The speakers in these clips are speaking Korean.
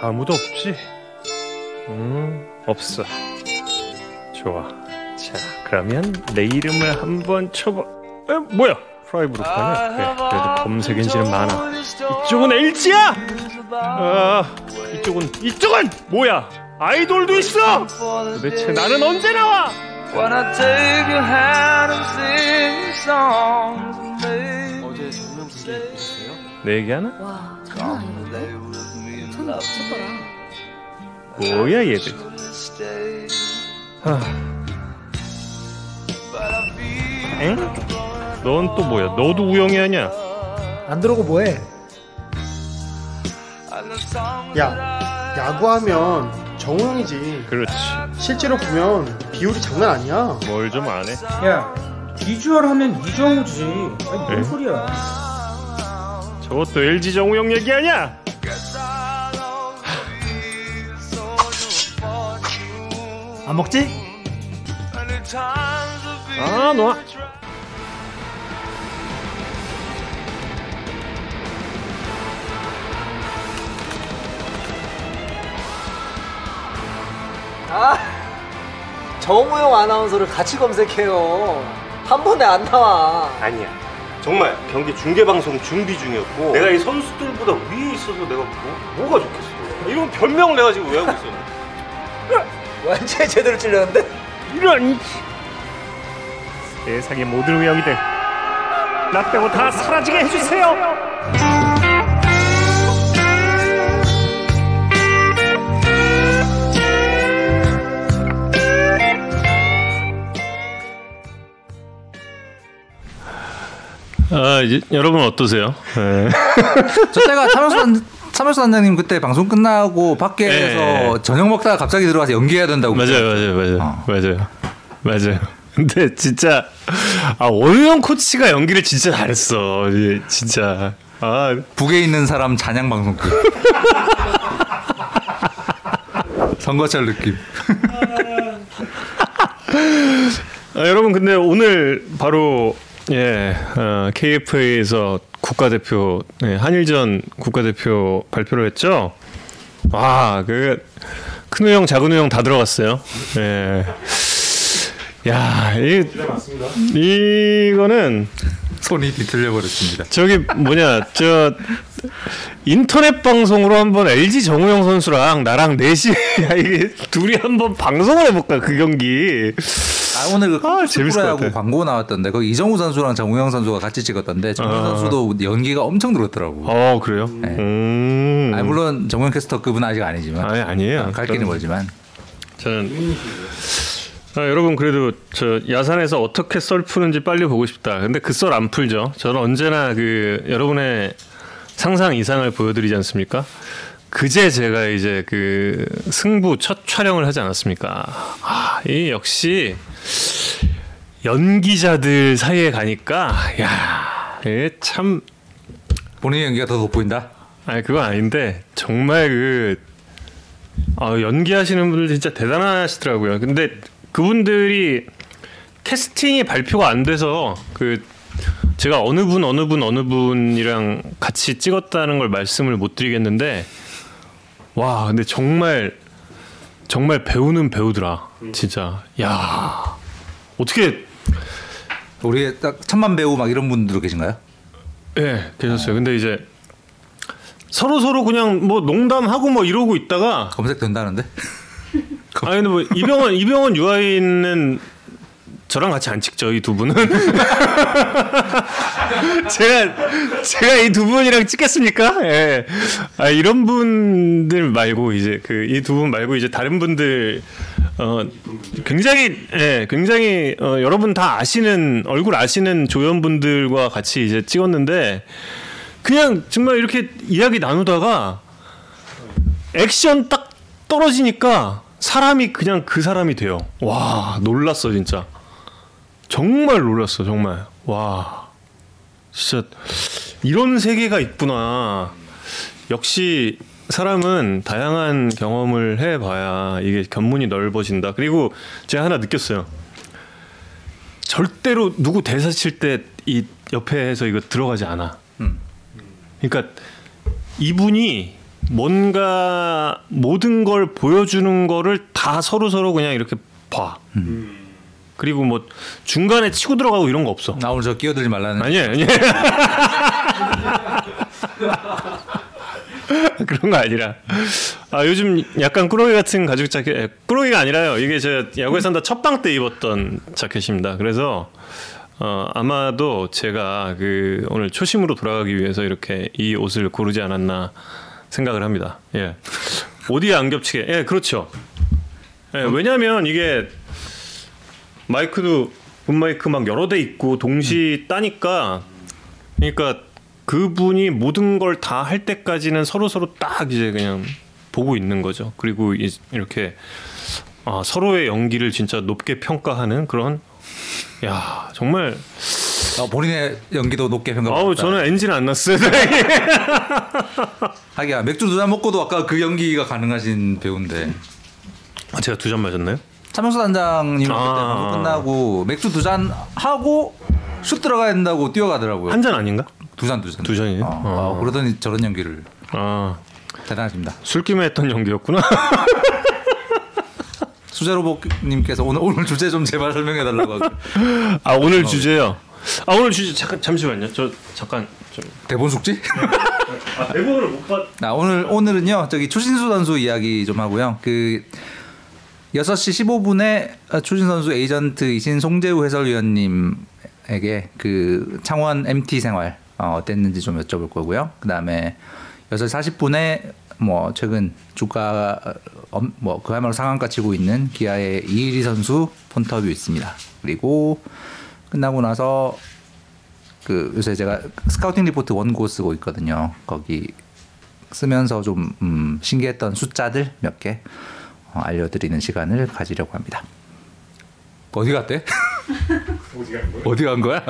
아무도 없지? 음, 없어. 좋아. 자, 그러면 내 이름을 한번 쳐봐. 에, 뭐야? 프라이브로 가냐? 그래, 그래도 검색 엔진은 많아. 이쪽은 LG야! 아, 이쪽은, 이쪽은 뭐야? 아이돌도 있어! 도대체 나는 언제 나와? When I take your hand and sing songs and make 어제 정명 분이 있어요? 내 얘기하나? 와 장난 아니야. 미쳤더라. 뭐야, 얘들. 하, 엥? 넌 또 뭐야? 너도 우영이 아니야? 안 들어오고 뭐해? 야, 야구하면 정우영이지. 그렇지. 실제로 보면 비율이 장난 아니야. 뭘 좀 안 해? 야 비주얼 하면 이정우지. 아니 뭔 네? 소리야? 저것도 LG 정우영 얘기 아니 안 먹지? have been 아, 놔. 정우영 아나운서를 같이 검색해요. 한 번에 안 나와. 아니야. 정말 경기 중계 방송 준비 중이었고 내가 이 선수들보다 위에 있어서 내가 뭐, 가 좋겠어. 이런 별명을 내가 지금 왜 하고 있어? 완전히 제대로 찔렸는데? 이런 세상의 모든 우영이들 나 빼고 다 사라지게 해주세요 아 이제 여러분 어떠세요? 네. 저 때가 참여수 참여수 단장님 그때 방송 끝나고 밖에서 네. 저녁 먹다가 갑자기 들어가서 연기해야 된다고 맞아요, 맞아요, 맞아요, 어. 맞아요, 맞아요. 근데 진짜 아 원우영 코치가 연기를 진짜 잘했어. 예, 진짜 아 북에 있는 사람 잔양 방송급 선거철 느낌 아, 여러분 근데 오늘 바로 예 어, KFA에서 국가대표 예, 한일전 국가대표 발표를 했죠. 와 그 큰우 형 작은 우형 다 들어갔어요. 예. 야, 이, 이거는 손이 뒤틀려 버렸습니다. 저기 뭐냐 저 인터넷 방송으로 한번 LG 정우영 선수랑 나랑 넷이 야 이게 둘이 한번 방송을 해볼까 그 경기 아 오늘 그 아, 재밌을 것 프로야구 같아. 광고 나왔던데 거기 이정우 선수랑 정우영 선수가 같이 찍었던데 정우영 아. 선수도 연기가 엄청 들었더라고. 어 그래요 네. 음 아니, 물론 정우영 캐스터 급은 아직 아니지만 아니 아니에요 갈 길은 저는- 멀지만 저는 아, 여러분 그래도 저 야산에서 어떻게 썰 푸는지 빨리 보고 싶다. 근데 그 썰 안 풀죠. 저는 언제나 그 여러분의 상상 이상을 보여드리지 않습니까? 그제 제가 이제 그 승부 첫 촬영을 하지 않았습니까? 아, 이 역시 연기자들 사이에 가니까 야, 이참 본인의 연기가 더 돋보인다. 아니 그건 아닌데 정말 그 아, 연기하시는 분들 진짜 대단하시더라고요. 근데 그분들이 캐스팅이 발표가 안 돼서 그 제가 어느 분 어느 분 어느 분이랑 같이 찍었다는 걸 말씀을 못 드리겠는데 와 근데 정말 정말 배우는 배우더라 진짜 야 어떻게 우리 딱 천만 배우 막 이런 분들 계신가요? 예 계셨어요 근데 이제 서로 서로 그냥 뭐 농담하고 뭐 이러고 있다가 검색된다는데? 아니 근데 뭐 이병헌 이병헌 유아인은 저랑 같이 안 찍죠 이 두 분은 제가 제가 이 두 분이랑 찍겠습니까? 예. 아 이런 분들 말고 이제 그 이 두 분 말고 이제 다른 분들 어 굉장히 예 굉장히 어 여러분 다 아시는 얼굴 아시는 조연분들과 같이 이제 찍었는데 그냥 정말 이렇게 이야기 나누다가 액션 딱 떨어지니까 사람이 그냥 그 사람이 돼요. 와 놀랐어 진짜. 정말 놀랐어 정말. 와 진짜 이런 세계가 있구나. 역시 사람은 다양한 경험을 해봐야 이게 견문이 넓어진다. 그리고 제가 하나 느꼈어요. 절대로 누구 대사 칠 때 이 옆에서 이거 들어가지 않아. 그러니까 이분이 뭔가 모든 걸 보여주는 거를 다 서로 서로 그냥 이렇게 봐. 그리고 뭐 중간에 치고 들어가고 이런 거 없어. 나 오늘 저 끼어들지 말라는. 아니에요, 아니에요. 그런 거 아니라 아 요즘 약간 꾸러기 같은 가죽 자켓 에, 꾸러기가 아니라요 이게 제가 야구에 산다 첫 방 때 입었던 자켓입니다 그래서 어 아마도 제가 그 오늘 초심으로 돌아가기 위해서 이렇게 이 옷을 고르지 않았나 생각을 합니다 예 어디에 안 겹치게 예 그렇죠 예 왜냐하면 이게 마이크도 분 마이크 막 여러 대 있고 동시 따니까 그러니까 그분이 모든 걸 다 할 때까지는 서로 서로 딱 이제 그냥 보고 있는 거죠. 그리고 이- 이렇게 아, 서로의 연기를 진짜 높게 평가하는 그런 야 정말 어, 본인의 연기도 높게 평가받았다. 아우 저는 엔진 안 났어요. 하기야 맥주 두 잔 먹고도 아까 그 연기가 가능하신 배우인데 아, 제가 두 잔 마셨나요? 차명수 단장님 아. 끝나고 맥주 두 잔 하고 슛 들어가야 된다고 뛰어가더라고요. 한 잔 아닌가? 두 잔 두 잔. 두 잔이요? 어, 어. 아, 그러더니 저런 연기를 아 대단하십니다. 술김에 했던 연기였구나. 수제로복님께서 오늘 오늘 주제 좀 제발 설명해 달라고 아 오늘 주제요. 아 오늘 주제 잠깐 잠시만요. 저 잠깐 좀 대본 숙지? 아, 대본을 못 봤. 나 오늘 오늘은요 저기 추신수 선수 이야기 좀 하고요. 그 6시 15분에 추신 선수 에이전트이신 송재우 해설위원님에게 그 창원 MT 생활 어, 어땠는지 좀 여쭤볼 거고요. 그 다음에 6시 40분에 뭐 최근 주가 어, 뭐 그야말로 상한가 치고 있는 기아의 이일이 선수 폰터뷰 있습니다. 그리고 끝나고 나서 그 요새 제가 스카우팅 리포트 원고 쓰고 있거든요. 거기 쓰면서 좀 음, 신기했던 숫자들 몇개 어, 알려드리는 시간을 가지려고 합니다. 어디 갔대? 어디 간 거야?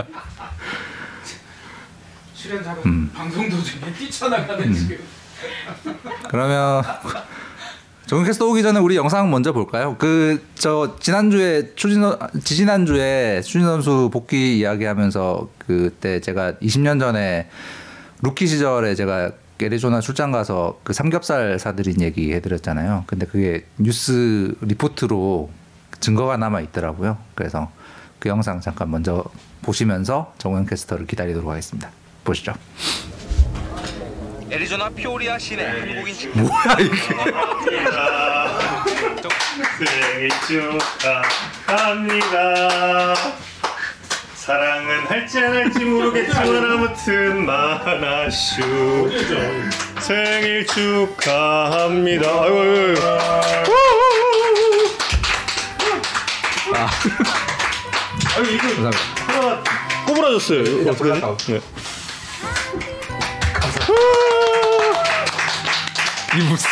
출연자가 음. 방송 도중에 뛰쳐나가는 지금. 그러면 정은 캐스터 오기 전에 우리 영상 먼저 볼까요? 그 저 지난주에 추신수 선- 지지난주에 추신수 선수 복귀 이야기하면서 그때 제가 20년 전에 루키 시절에 제가 애리조나 출장 가서 그 삼겹살 사드린 얘기 해드렸잖아요. 근데 그게 뉴스 리포트로 증거가 남아 있더라고요. 그래서 그 영상 잠깐 먼저 보시면서 정우영 캐스터를 기다리도록 하겠습니다. 보시죠. 애리조나 피오리아 시내 한국인 식당 뭐야 이게? 생일 축하합니다. 사랑은 할지 안 할지 모르겠지만 아무튼 만하슈. 생일 축하합니다. 아이고, 아이고, 아이고. 이거 감사합니다. 하나 꼬부라졌어요. 이거 어떻게 하지? 네. 이 무슨?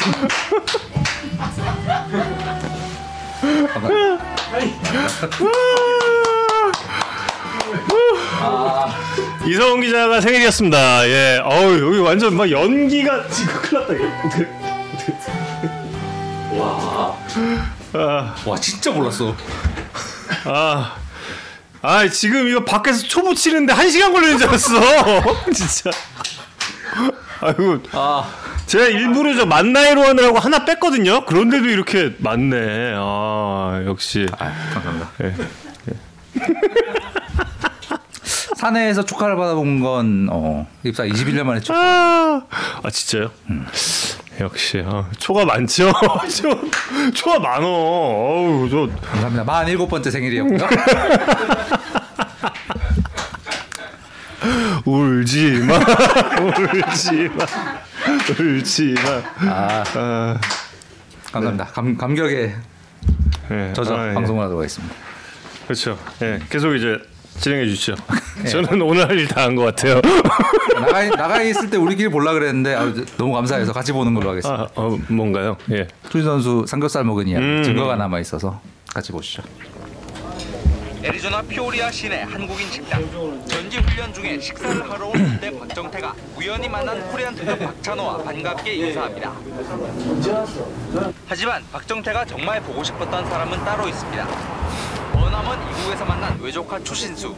이성훈 기자가 생일이었습니다. 예, 어우 여기 완전 막 연기가 지금 큰일 났다 이거. 아, 와 진짜 몰랐어. 아, 아 지금 이거 밖에서 초보 치는데 한 시간 걸리는 줄 알았어. 진짜. 아이고, 아 제가 일부러 저 만나이로 하느라고 하나 뺐거든요. 그런데도 이렇게 많네. 아, 역시. 감사합니다. 예. 사내에서 축하를 받아본 건 어, 입사 21년 만에 축. 아, 아 진짜요? 역시 아, 초가 많죠. 초, 초가 많어. 어우, 저 감사합니다. 47 번째 생일이었고요. 울지 마, 울지 마, 울지 마. 아 아, 감사합니다. 감, 감격에 예, 젖어 아, 예. 방송을 하도록 하겠습니다. 그렇죠. 예, 계속 이제 진행해 주시죠. 저는 오늘 할 일 다 한 것 같아요. 나가 나가 있을 때 우리끼리 볼라 그랬는데 아, 너무 감사해서 같이 보는 걸로 하겠습니다. 아, 어, 뭔가요? 예. 추진 선수 삼겹살 먹은 이야기 음. 증거가 남아 있어서 같이 보시죠. 애리조나 피오리아 시내 한국인 식당 전지 훈련 중에 식사를 하러 온 군대 박정태가 우연히 만난 코리안 투수 박찬호와 반갑게 인사합니다 하지만 박정태가 정말 보고 싶었던 사람은 따로 있습니다 머나먼 이국에서 만난 외조카 추신수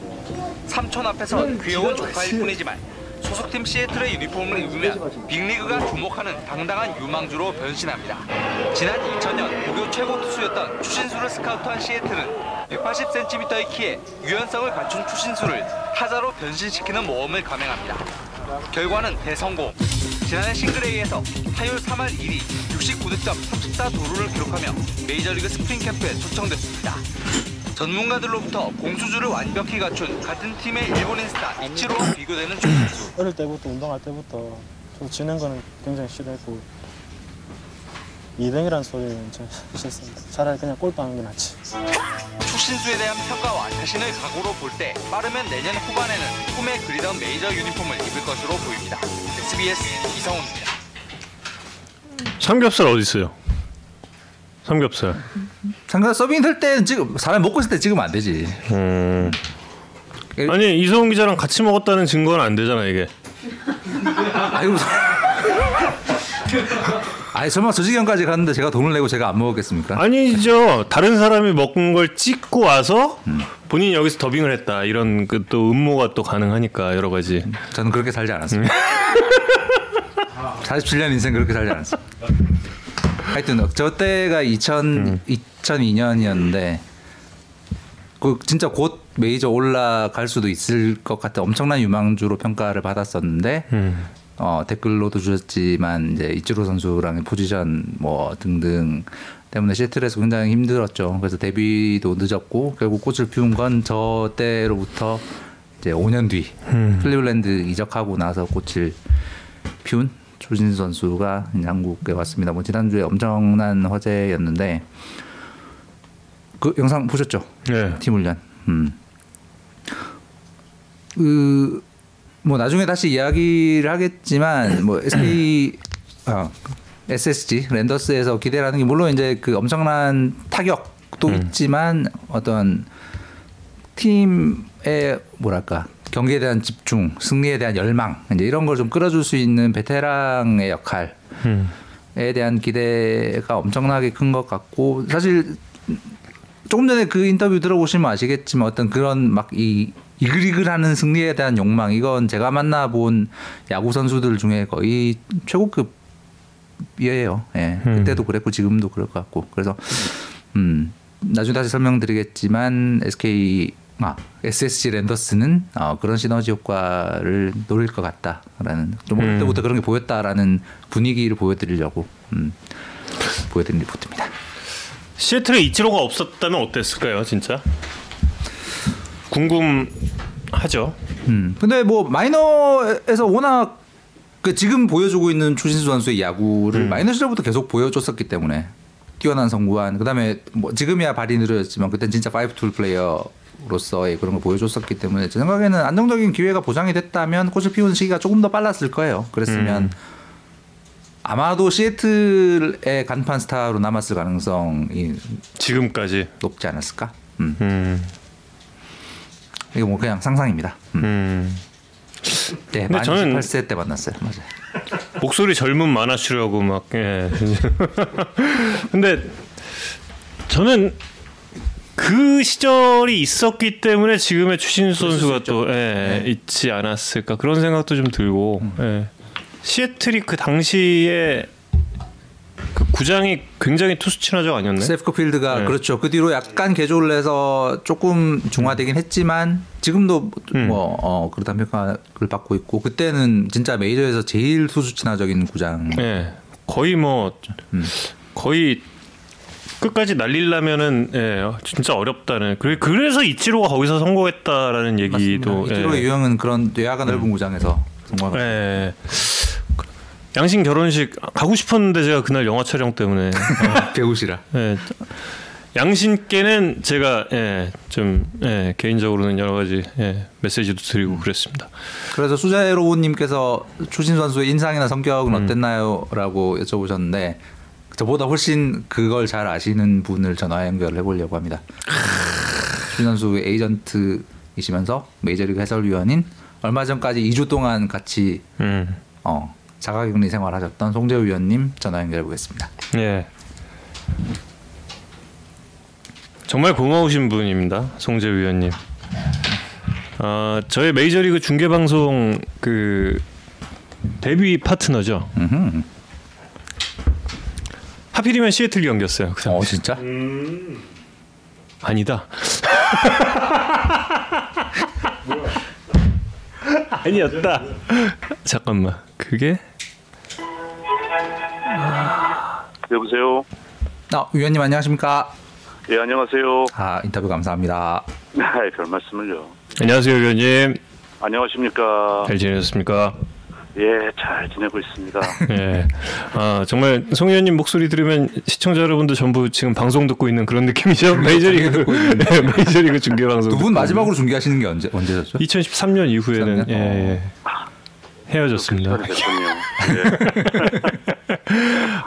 삼촌 앞에서 귀여운 조카일 뿐이지만 소속팀 시애틀의 유니폼을 입으면 빅리그가 주목하는 당당한 유망주로 변신합니다. 지난 2000년 고교 최고 투수였던 추신수를 스카우트한 시애틀은 180cm의 키에 유연성을 갖춘 추신수를 타자로 변신시키는 모험을 감행합니다. 결과는 대성공. 지난해 single A에서 타율 3할 1위, 69득점, 34도루를 기록하며 메이저리그 스프링 캠프에 초청됐습니다. 전문가들로부터 공수주를 완벽히 갖춘 같은 팀의 일본인 스타 이치로와 비교되는 추신수. 어릴 때부터 운동할 때부터 좀 지는 거는 굉장히 싫어했고 2등이라는 소리는 좀 싫습니다. 차라리 그냥 꼴빵하는 게 낫지. 추신수에 대한 평가와 자신의 각오로 볼 때 빠르면 내년 후반에는 꿈에 그리던 메이저 유니폼을 입을 것으로 보입니다. SBS 이성훈입니다. 삼겹살 어디 있어요? 삼겹살. 상관 서빙 될 때는 지금 사람 먹고 있을 때 찍으면 안 되지. 음. 아니 이성훈 기자랑 같이 먹었다는 증거는 안 되잖아 이게. 아이고. 아니 설마 저 지경까지 갔는데 제가 돈을 내고 제가 안 먹었겠습니까? 아니죠. 다른 사람이 먹은 걸 찍고 와서 본인이 여기서 더빙을 했다 이런 그 또 음모가 또 가능하니까 여러 가지. 저는 그렇게 살지 않았습니다. 47년 인생 그렇게 살지 않았습니다. 하여튼 저 때가 2000 2002년이었는데 그 진짜 곧 메이저 올라갈 수도 있을 것 같아 엄청난 유망주로 평가를 받았었는데 음. 어, 댓글로도 주셨지만 이제 이치로 선수랑의 포지션 뭐 등등 때문에 시애틀에서 굉장히 힘들었죠. 그래서 데뷔도 늦었고 결국 꽃을 피운 건 저 때로부터 이제 5년 뒤 음. 클리블랜드 이적하고 나서 꽃을 피운 조진수 선수가 한국에 왔습니다. 뭐 지난주에 엄청난 화제였는데 그 영상 보셨죠? 네. 팀 훈련. 음. 그 뭐 나중에 다시 이야기를 하겠지만 뭐 SK 아, SSG 랜더스에서 기대를 하는 게 물론 이제 그 엄청난 타격도 있지만 어떤 팀의 뭐랄까 경기에 대한 집중, 승리에 대한 열망 이제 이런 걸 좀 끌어줄 수 있는 베테랑의 역할에 음. 대한 기대가 엄청나게 큰 것 같고 사실 조금 전에 그 인터뷰 들어보시면 아시겠지만 어떤 그런 막 이 이글이글하는 승리에 대한 욕망 이건 제가 만나본 야구 선수들 중에 거의 최고급이에요. 예. 음. 그때도 그랬고 지금도 그럴 것 같고 그래서 음 나중에 다시 설명드리겠지만 SK 아 SSG 랜더스는 어, 그런 시너지 효과를 노릴 것 같다라는 좀 어릴 음. 때부터 그런 게 보였다라는 분위기를 보여드리려고 음, 보여드린 리포트입니다. 시애틀에 이치로가 없었다면 어땠을까요, 진짜? 궁금하죠. 음. 근데 뭐 마이너에서 워낙 그 지금 보여주고 있는 추신수 선수의 야구를 음. 마이너 시절부터 계속 보여줬었기 때문에 뛰어난 선구안 그다음에 뭐 지금이야 발이 느려졌지만 그때 진짜 five-tool player 로서의 그런 걸 보여줬었기 때문에 제 생각에는 안정적인 기회가 보장이 됐다면 꽃을 피우는 시기가 조금 더 빨랐을 거예요. 그랬으면 음. 아마도 시애틀의 간판 스타로 남았을 가능성이 지금까지. 높지 않았을까? 음. 음. 이거 뭐 그냥 상상입니다. 음. 음. 네, 만 저는- 18세 때 만났어요. 맞아요. 목소리 젊은 만화추려고 막 예. 근데 저는 그 시절이 있었기 때문에 지금의 추신수 선수가 또 예, 있지 않았을까 그런 생각도 좀 들고 예. 시애틀이 그 당시에 그 구장이 굉장히 투수 친화적 아니었나요? 세프코 필드가 네. 그렇죠. 그 뒤로 약간 개조를 해서 조금 중화되긴 했지만 지금도 음. 뭐 어, 그렇다는 평가를 받고 있고 그때는 진짜 메이저에서 제일 투수 친화적인 구장. 예. 거의 뭐 음. 거의 끝까지 날리려면은 예, 진짜 어렵다는. 그래- 그래서 이치로가 거기서 성공했다라는 얘기도 이치로 예. 유형은 그런 뇌화가 넓은 구장에서 성공한 예. 양신 결혼식 가고 싶었는데 제가 그날 영화 촬영 때문에 배우시라. 예. 양신께는 제가 예, 좀 예, 개인적으로는 여러 가지 예, 메시지도 드리고 그랬습니다. 그래서 수자에로우님께서 추신 선수의 인상이나 성격은 음. 어땠나요?라고 여쭤보셨는데 저보다 훨씬 그걸 잘 아시는 분을 전화 연결을 해보려고 합니다. 추신 선수 에이전트이시면서 메이저리그 해설위원인 얼마 전까지 2주 동안 같이 음. 어, 자가격리 생활하셨던 송재우 위원님 전화 연결해 보겠습니다. 예. 정말 고마우신 분입니다, 송재 위원님. 어, 저의 메이저리그 중계 방송 그 데뷔 파트너죠. 음흠. 하필이면 시애틀 경기였어요. 그 어. 진짜? 아니다. 아니었다. 잠깐만. 그게 여보세요. 아 위원님 안녕하십니까? 예 안녕하세요. 아 인터뷰 감사합니다. 네, 별 말씀을요. 안녕하세요, 위원님. 안녕하십니까. 잘 지내셨습니까? 예, 잘 지내고 있습니다. 예. 아, 정말 송 의원님 목소리 들으면 시청자 여러분도 전부 지금 방송 듣고 있는 그런 느낌이죠. 메이저리그 네, 메이저리그 중계 방송. 두 분 마지막으로 중계하시는 게 언제 언제셨죠? 2013년 이후에는 13년? 예, 예. 헤어졌습니다. 시간이 됐군요.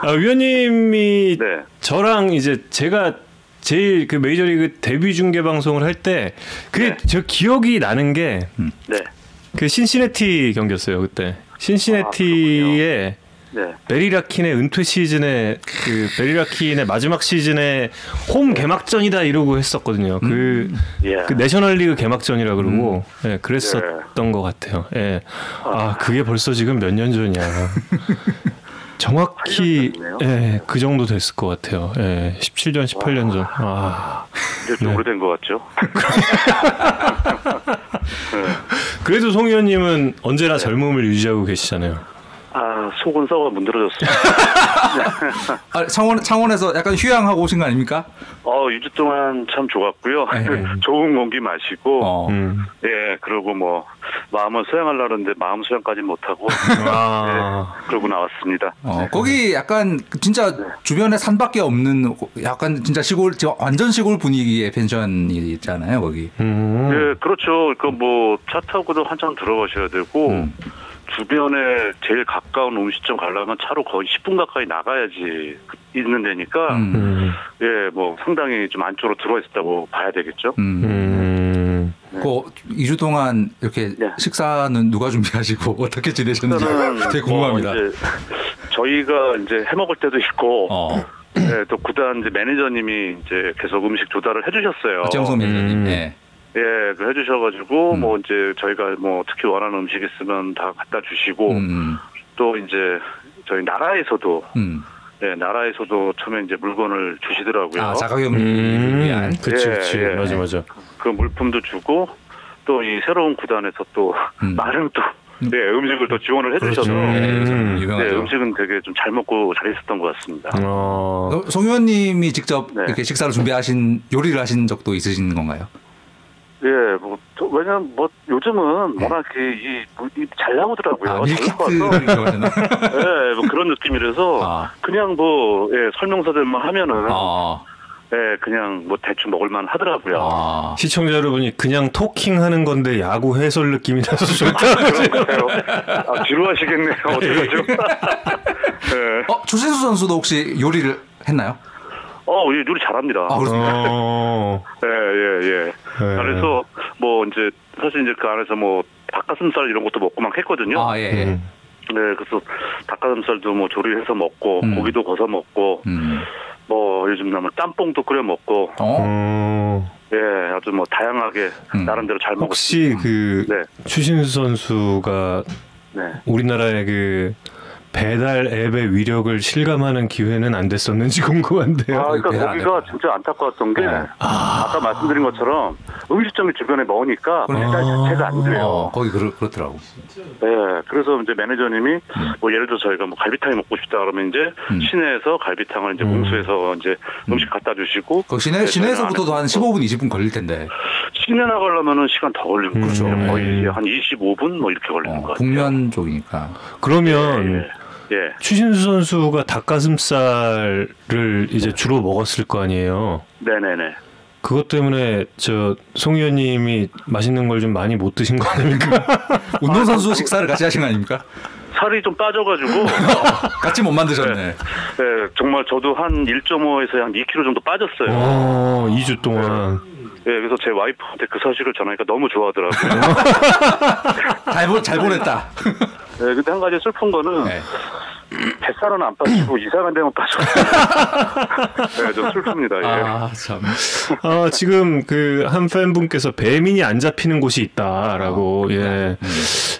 아, 위원님이 네. 저랑 이제 제가 제일 그 메이저리그 데뷔 중계 방송을 할 때 그게 저 기억이 나는 게그 네. 신시내티 경기였어요 그때 신시내티의 네. 베리라킨의 은퇴 시즌에 그 베리라킨의 마지막 시즌에 홈 개막전이다 이러고 했었거든요. 그, 예. 그 내셔널리그 개막전이라 그러고 예, 그랬었던 것 같아요. 예. 아 그게 벌써 지금 몇 년 전이야. 정확히 예, 그 정도 됐을 것 같아요. 예, 17년, 18년 전. 아. 이제 좀 네. 오래된 것 같죠? 그래도 송 의원님은 언제나 젊음을 유지하고 계시잖아요. 아, 속은 썩어 문드러졌어요. 아, 창원 창원에서 약간 휴양하고 오신 거 아닙니까? 어, 2주 동안 참 좋았고요. 네. 좋은 공기 마시고, 어. 음. 예, 그리고 뭐, 마음을 수양하려고 하는데 마음 수양까지 못하고, 아. 예, 그러고 나왔습니다. 어, 거기 약간 진짜 주변에 산밖에 없는 약간 진짜 시골 저 완전 시골 분위기의 펜션이 있잖아요 거기. 음. 예, 그렇죠. 그 뭐, 차 타고도 한참 들어가셔야 되고, 음. 주변에 제일 가까운 음식점 가려면 차로 거의 10분 가까이 나가야지 있는 데니까, 음. 음. 예, 뭐, 상당히 좀 안쪽으로 들어와 있었다고 봐야 되겠죠. 음. 음. 그 2주 동안 이렇게 식사는 누가 준비하시고 어떻게 지내셨는지 되게 궁금합니다. 뭐 이제 저희가 이제 해 먹을 때도 있고, 어. 예, 또 구단 이제 매니저님이 이제 계속 음식 조달을 해주셨어요. 정성 매니저님. 예. 예, 그 해주셔가지고 뭐 이제 저희가 뭐 특히 원하는 음식 있으면 다 갖다 주시고 음. 또 이제 저희 나라에서도 음. 예, 나라에서도 처음에 이제 물건을 주시더라고요. 아 자가격리를 음. 위한. 그치, 예, 그치. 예. 맞아, 맞아. 그 물품도 주고 또 이 새로운 구단에서 또 음. 많은 또 네, 음식을 또 지원을 해주셔서 그렇죠. 네, 음. 네. 음식은 되게 좀 잘 먹고 잘 있었던 것 같습니다. 어. 어, 송 의원님이 직접 네. 이렇게 식사를 준비하신 요리를 하신 적도 있으신 건가요? 예, 뭐 저- 왜냐면 뭐 요즘은 워낙 이, 이, 잘 나오더라고요. 아, 잘 밀키트를 나와서. 좋아하시나? 예, 뭐 그런 느낌이라서 아. 그냥 뭐 예, 설명서들만 하면은 어. 예, 그냥 뭐 대충 먹을만 하더라고요. 아. 시청자 여러분이 그냥 토킹 하는 건데 야구 해설 느낌이 나서 좋다. 그러니까요. 아, 지루하시겠네요. 어떡하죠? 예. 어, 조신수 선수도 혹시 요리를 했나요? 어, 예, 요리 잘합니다. 아, 그렇습니까? 어. 예, 예, 예. 네. 그래서 뭐 이제 사실 이제 그 안에서 뭐 닭가슴살 이런 것도 먹고 막 했거든요. 아, 예, 예. 음. 네, 그래서 닭가슴살도 뭐 조리해서 먹고 음. 고기도 거서 먹고 음. 뭐 요즘 나면 짬뽕도 끓여 먹고 어? 어. 예, 아주 뭐 다양하게 음. 나름대로 잘 혹시 먹었습니다. 그 네, 추신수 선수가 네. 우리나라의 그 배달 앱의 위력을 실감하는 기회는 안 됐었는지 궁금한데요. 아, 그러니까 안 거기가 진짜 안타까웠던 게 네. 아. 까 말씀드린 것처럼 음식점이 주변에 머니까 배달 자체가 안 돼요. 어, 거기 그렇, 그렇 더라고. 네, 그래서 이제 매니저님이 뭐 예를 들어 저희가 뭐 갈비탕이 먹고 싶다 그러면 이제 음. 시내에서 갈비탕을 이제 공수해서 이제 음식 갖다 주시고 그 시내, 네, 시내에서부터도 한 저희는 15분, 20분 걸릴 텐데. 시내 나가려면은 시간 더 걸리고 그렇죠. 음. 거의 한 25분 뭐 이렇게 걸리는 어, 것 같아요. 북면 쪽이니까. 그러면 예, 예. 추신수 선수가 닭가슴살을 이제 주로 먹었을 거 아니에요. 네네네. 그것 때문에 저 송 의원님이 맛있는 걸 좀 많이 못 드신 거 아닙니까? 운동 선수 식사를 같이 하신 거 아닙니까? 살이 좀 빠져가지고 같이 못 만드셨네. 네, 정말 저도 한 1.5에서 한 2kg 정도 빠졌어요. 어, 2주 동안. 예, 그래서 제 와이프한테 그 사실을 전하니까 너무 좋아하더라고요. 잘, 보, 잘 보냈다. 네, 근데 한 가지 슬픈 거는 네. 뱃살은 안 빠지고 이상한 데만 빠져. 네, 좀 슬픕니다. 예. 아 참. 어, 지금 그 한 팬분께서 배민이 안 잡히는 곳이 있다라고 예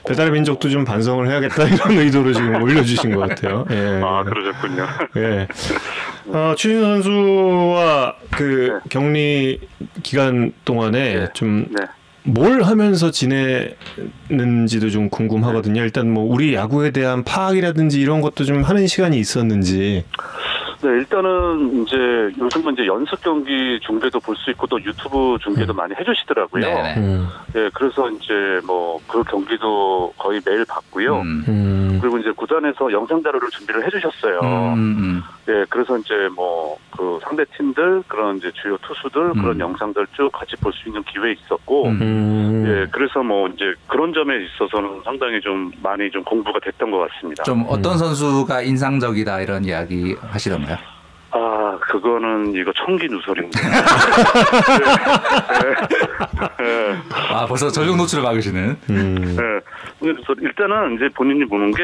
배달의 민족도 좀 반성을 해야겠다 이런 의도로 지금 올려주신 것 같아요. 예. 아 그러셨군요. 예. 어, 추신 선수와 그 네. 격리 기간 동안에 좀 네. 뭘 하면서 지내는지도 좀 궁금하거든요. 일단 뭐 우리 야구에 대한 파악이라든지 이런 것도 좀 하는 시간이 있었는지. 네, 일단은 이제 요즘은 이제 연습 경기 중계도 볼 수 있고 또 유튜브 중계도 많이 해주시더라고요. 네네. 음, 예, 그래서 이제 뭐 그 경기도 거의 매일 봤고요. 음. 음, 그리고 이제 구단에서 영상 자료를 준비를 해주셨어요. 음, 음. 예, 그래서 이제 뭐 그 상대 팀들 그런 이제 주요 투수들 그런 음. 영상들 쭉 같이 볼 수 있는 기회 있었고, 음. 음. 예, 그래서 뭐 이제 그런 점에 있어서는 상당히 좀 많이 좀 공부가 됐던 것 같습니다. 좀 어떤 선수가 인상적이다 이런 이야기 하시던가요? 아, 그거는 이거 청기 누설입니다. 예, 예, 아 벌써 전력 노출을 막으시는. 음. 예. 그래서 일단은 이제 본인이 보는 게.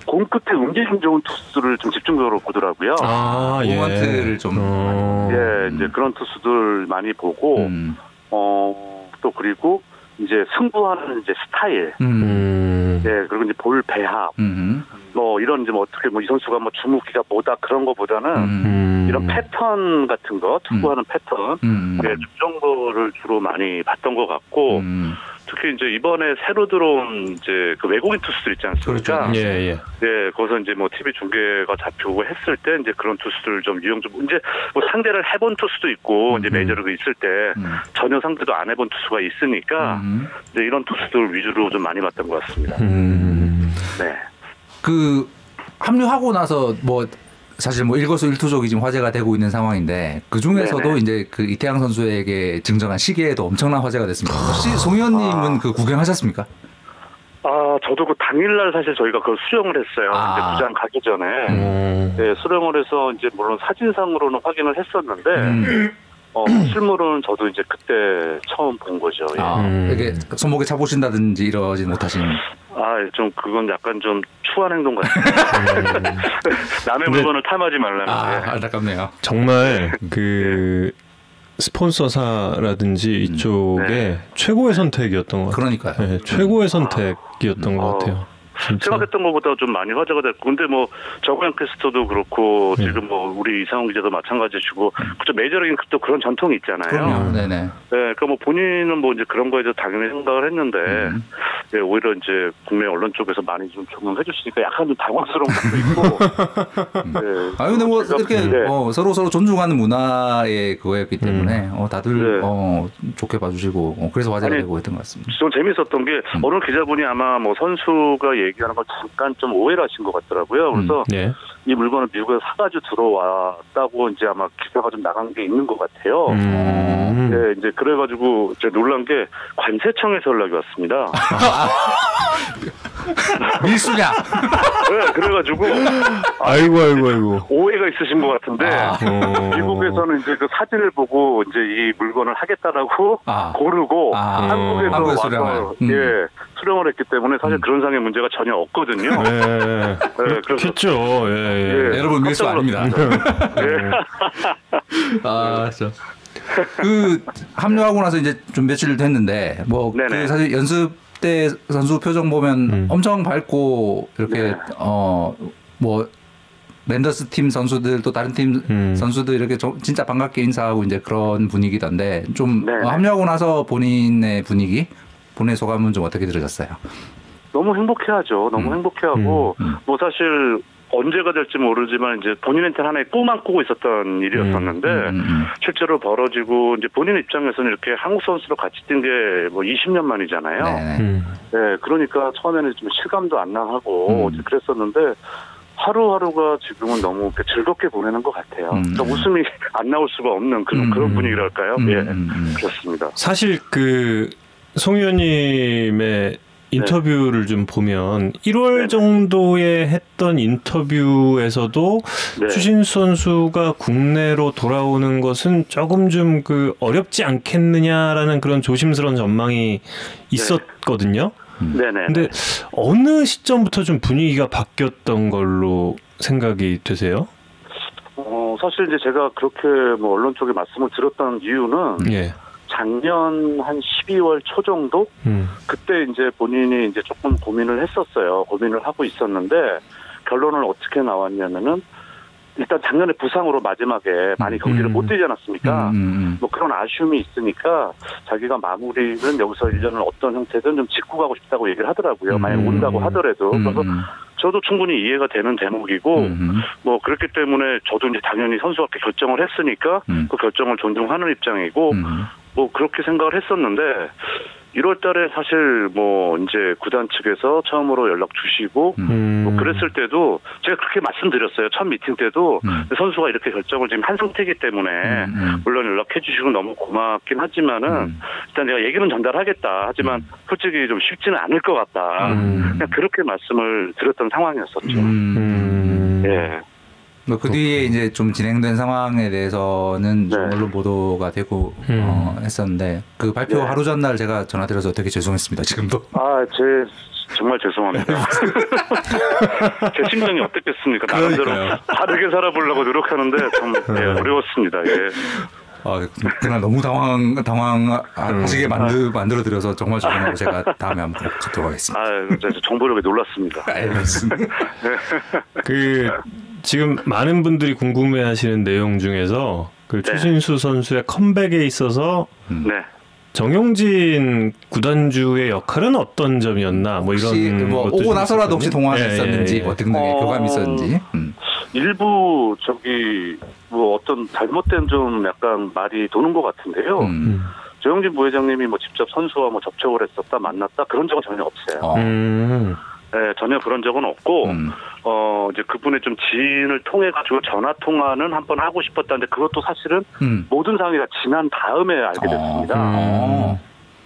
음. 공 끝에 움직임 좋은 투수들을 좀 집중적으로 보더라고요. 아, 예. 모먼트를 좀. 어. 예, 이제 그런 투수들 많이 보고, 음. 어, 또 그리고 이제 승부하는 이제 스타일, 음. 음. 예, 그리고 이제 볼 배합, 음. 뭐 이런 이제 뭐 어떻게 뭐 이 선수가 뭐 주무기가 뭐다 그런 거보다는 음. 음. 이런 패턴 같은 거, 투구하는 패턴, 음. 예, 그런 거를 주로 많이 봤던 것 같고, 음. 특히 이제 이번에 새로 들어온 이제 그 외국인 투수들 있지 않습니까? 그렇죠. 예, 예. 예, 거기서 이제 뭐 TV 중계가 잡히고 했을 때 이제 그런 투수들 좀 유형 좀 이제 뭐 상대를 해본 투수도 있고 이제 음. 메이저리그 있을 때 음. 전혀 상대도 안 해본 투수가 있으니까 음. 이제 이런 투수들 위주로 좀 많이 봤던 것 같습니다. 음. 네. 그 합류하고 나서 뭐 사실 뭐 일거수 일투족이 지금 화제가 되고 있는 상황인데 그 중에서도 네네. 이제 그 이태양 선수에게 증정한 시계에도 엄청난 화제가 됐습니다. 혹시 송현님은 그 구경하셨습니까? 아, 저도 그 당일날 사실 저희가 그걸 수령을 했어요. 아. 이제 부장 가기 전에. 음. 네, 수령을 해서 이제 물론 사진상으로는 확인을 했었는데, 음. 어, 실물은 저도 이제 그때 처음 본 거죠. 예. 아, 음. 이렇게 손목에 차보신다든지 이러지 못하신. 아, 좀 그건 약간 좀 추한 행동 같아요. 남의 근데- 물건을 탐하지 말라는. 아, 예. 안타깝네요. 정말 그 스폰서사라든지 이쪽에 네. 최고의 선택이었던 것 같아요. 그러니까요. 네, 최고의 선택이었던 것 어, 같아요. 진짜. 생각했던 것보다 좀 많이 화제가 됐고, 근데 뭐 정우영 캐스터도 그렇고 네. 지금 뭐 우리 이상훈 기자도 마찬가지시고, 그쵸 메이저리그 또 그런 전통이 있잖아요. 그럼요. 네네. 네, 그러니까 뭐 본인은 뭐 이제 그런 거에 대해서 당연히 생각을 했는데, 음. 예, 오히려 이제 국내 언론 쪽에서 많이 좀 적응해 주시니까 약간 좀 당황스러운 것도 있고. 네. 아 근데 뭐 제가- 이렇게 네. 어, 서로 서로 존중하는 문화의 그거였기 때문에 어, 다들 네. 어, 좋게 봐주시고 어, 그래서 화제가 아니, 되고 했던 것 같습니다. 좀 재밌었던 게 음. 어느 기자분이 아마 뭐 선수가 얘기 하는 걸 잠깐 좀 오해를 하신 것 같더라고요. 그래서 네. 이 물건을 미국에서 사가지고 들어왔다고 이제 아마 기사가 좀 나간 게 있는 것 같아요. 음. 네, 이제 그래가지고 이제 놀란 게 관세청에서 연락이 왔습니다. 밀수냐? 네, 그래가지고 아이고 아이고 아이고. 오해가 있으신 것 같은데 아. 어. 미국에서는 이제 그 사진을 보고 이제 이 물건을 하겠다라고 아. 고르고 아. 한국에서 한국에 와서 수령을. 음. 예 수령을 했기 때문에 사실 음. 그런 상의 문제가 전혀 없거든요. 네. 네, 그렇겠죠. 예, 예. 예. 여러분 밀수 아닙니다. 예. 아, 저. 그 합류하고 나서 이제 좀 며칠 됐는데 뭐그 네네. 사실 연습 때 선수 표정 보면 음. 엄청 밝고 이렇게 네. 어뭐 랜더스 팀 선수들 또 다른 팀 음. 선수들 이렇게 좀 진짜 반갑게 인사하고 이제 그런 분위기던데 좀 네네. 어, 합류하고 나서 본인의 분위기 본인의 소감은 좀 어떻게 들으셨어요? 너무 행복해하죠. 너무 음. 행복해하고 음, 음. 뭐 사실 언제가 될지 모르지만 이제 본인한테 하나의 꿈만 꾸고 있었던 일이었었는데 음, 음. 실제로 벌어지고 이제 본인 입장에서는 이렇게 한국 선수로 같이 뛴 게 뭐 20년 만이잖아요. 네네. 음. 네, 그러니까 처음에는 좀 실감도 안 나하고 음. 이제 그랬었는데 하루하루가 지금은 너무 이렇게 즐겁게 보내는 것 같아요. 음. 그러니까 웃음이 안 나올 수가 없는 그런 음. 그런 분위기랄까요? 음, 예, 음, 음. 그렇습니다. 사실 그 송 의원님의 인터뷰를 좀 보면 1월 네네. 정도에 했던 인터뷰에서도 네. 추신수 선수가 국내로 돌아오는 것은 조금 좀 그 어렵지 않겠느냐라는 그런 조심스러운 전망이 있었거든요. 네네. 근데 어느 시점부터 좀 분위기가 바뀌었던 걸로 생각이 되세요? 어, 사실 이제 제가 그렇게 뭐 언론 쪽에 말씀을 드렸던 이유는 예. 작년 한 12월 초 정도 음. 그때 이제 본인이 이제 조금 고민을 했었어요. 고민을 하고 있었는데 결론은 어떻게 나왔냐면은 일단 작년에 부상으로 마지막에 많이 경기를 음. 못 뛰지 않았습니까? 음, 음, 뭐 그런 아쉬움이 있으니까 자기가 마무리는 여기서 1년을 어떤 형태든 좀 짓고 가고 싶다고 얘기를 하더라고요. 만약 음. 온다고 하더라도. 음, 그래서 음, 저도 충분히 이해가 되는 대목이고 음, 뭐 그렇기 때문에 저도 이제 당연히 그렇게 결정을 했으니까 음. 그 결정을 존중하는 입장이고 음. 뭐 그렇게 생각을 했었는데 1월 달에 사실 뭐 이제 구단 측에서 처음으로 연락 주시고 음. 뭐 그랬을 때도 제가 그렇게 말씀드렸어요. 첫 미팅 때도 음. 선수가 이렇게 결정을 지금 한 상태이기 때문에 음, 음. 물론 연락해 주시고 너무 고맙긴 하지만은 음. 일단 내가 얘기는 전달하겠다. 하지만 솔직히 좀 쉽지는 않을 것 같다. 음. 그냥 그렇게 말씀을 드렸던 상황이었었죠. 음. 음. 예. 뭐그 뒤에 이제 좀 진행된 상황에 대해서는 좀 네. 언론 보도가 되고 음. 어, 했었는데 그 발표 네. 하루 전날 제가 전화 드려서 되게 죄송했습니다. 지금도. 아, 제 정말 죄송합니다. 제 심정이 어땠겠습니까? 나름대로. 다르게 살아보려고 노력하는데 참 예, 어려웠습니다. 예. 아, 그날 너무 당황 당황하시게 만들 만들어 드려서 정말 죄송하고 제가 다음에 한번 꼭 갖도록 하겠습니다. 아, 정보력에 놀랐습니다. 알겠습니다. 그 지금 많은 분들이 궁금해하시는 내용 중에서 그 네. 추신수 선수의 컴백에 있어서 네. 정용진 구단주의 역할은 어떤 점이었나 뭐 혹시 이런 뭐 것도 오고 좀 나서라도 혹시 있었거든요. 동안이 예, 있었는지 예, 예. 뭐 등등의 어. 교감이 있었는지. 음. 일부 저기 뭐 어떤 잘못된 좀 약간 말이 도는 것 같은데요. 음. 조영진 부회장님이 뭐 직접 선수와 뭐 접촉을 했었다 만났다 그런 적은 전혀 없어요. 어. 음. 네, 전혀 그런 적은 없고 음. 어 이제 그분의 좀 지인을 통해 가지고 전화 통화는 한 번 하고 싶었다는데 그것도 사실은 음. 모든 상황이 다 지난 다음에 알게 됐습니다. 어.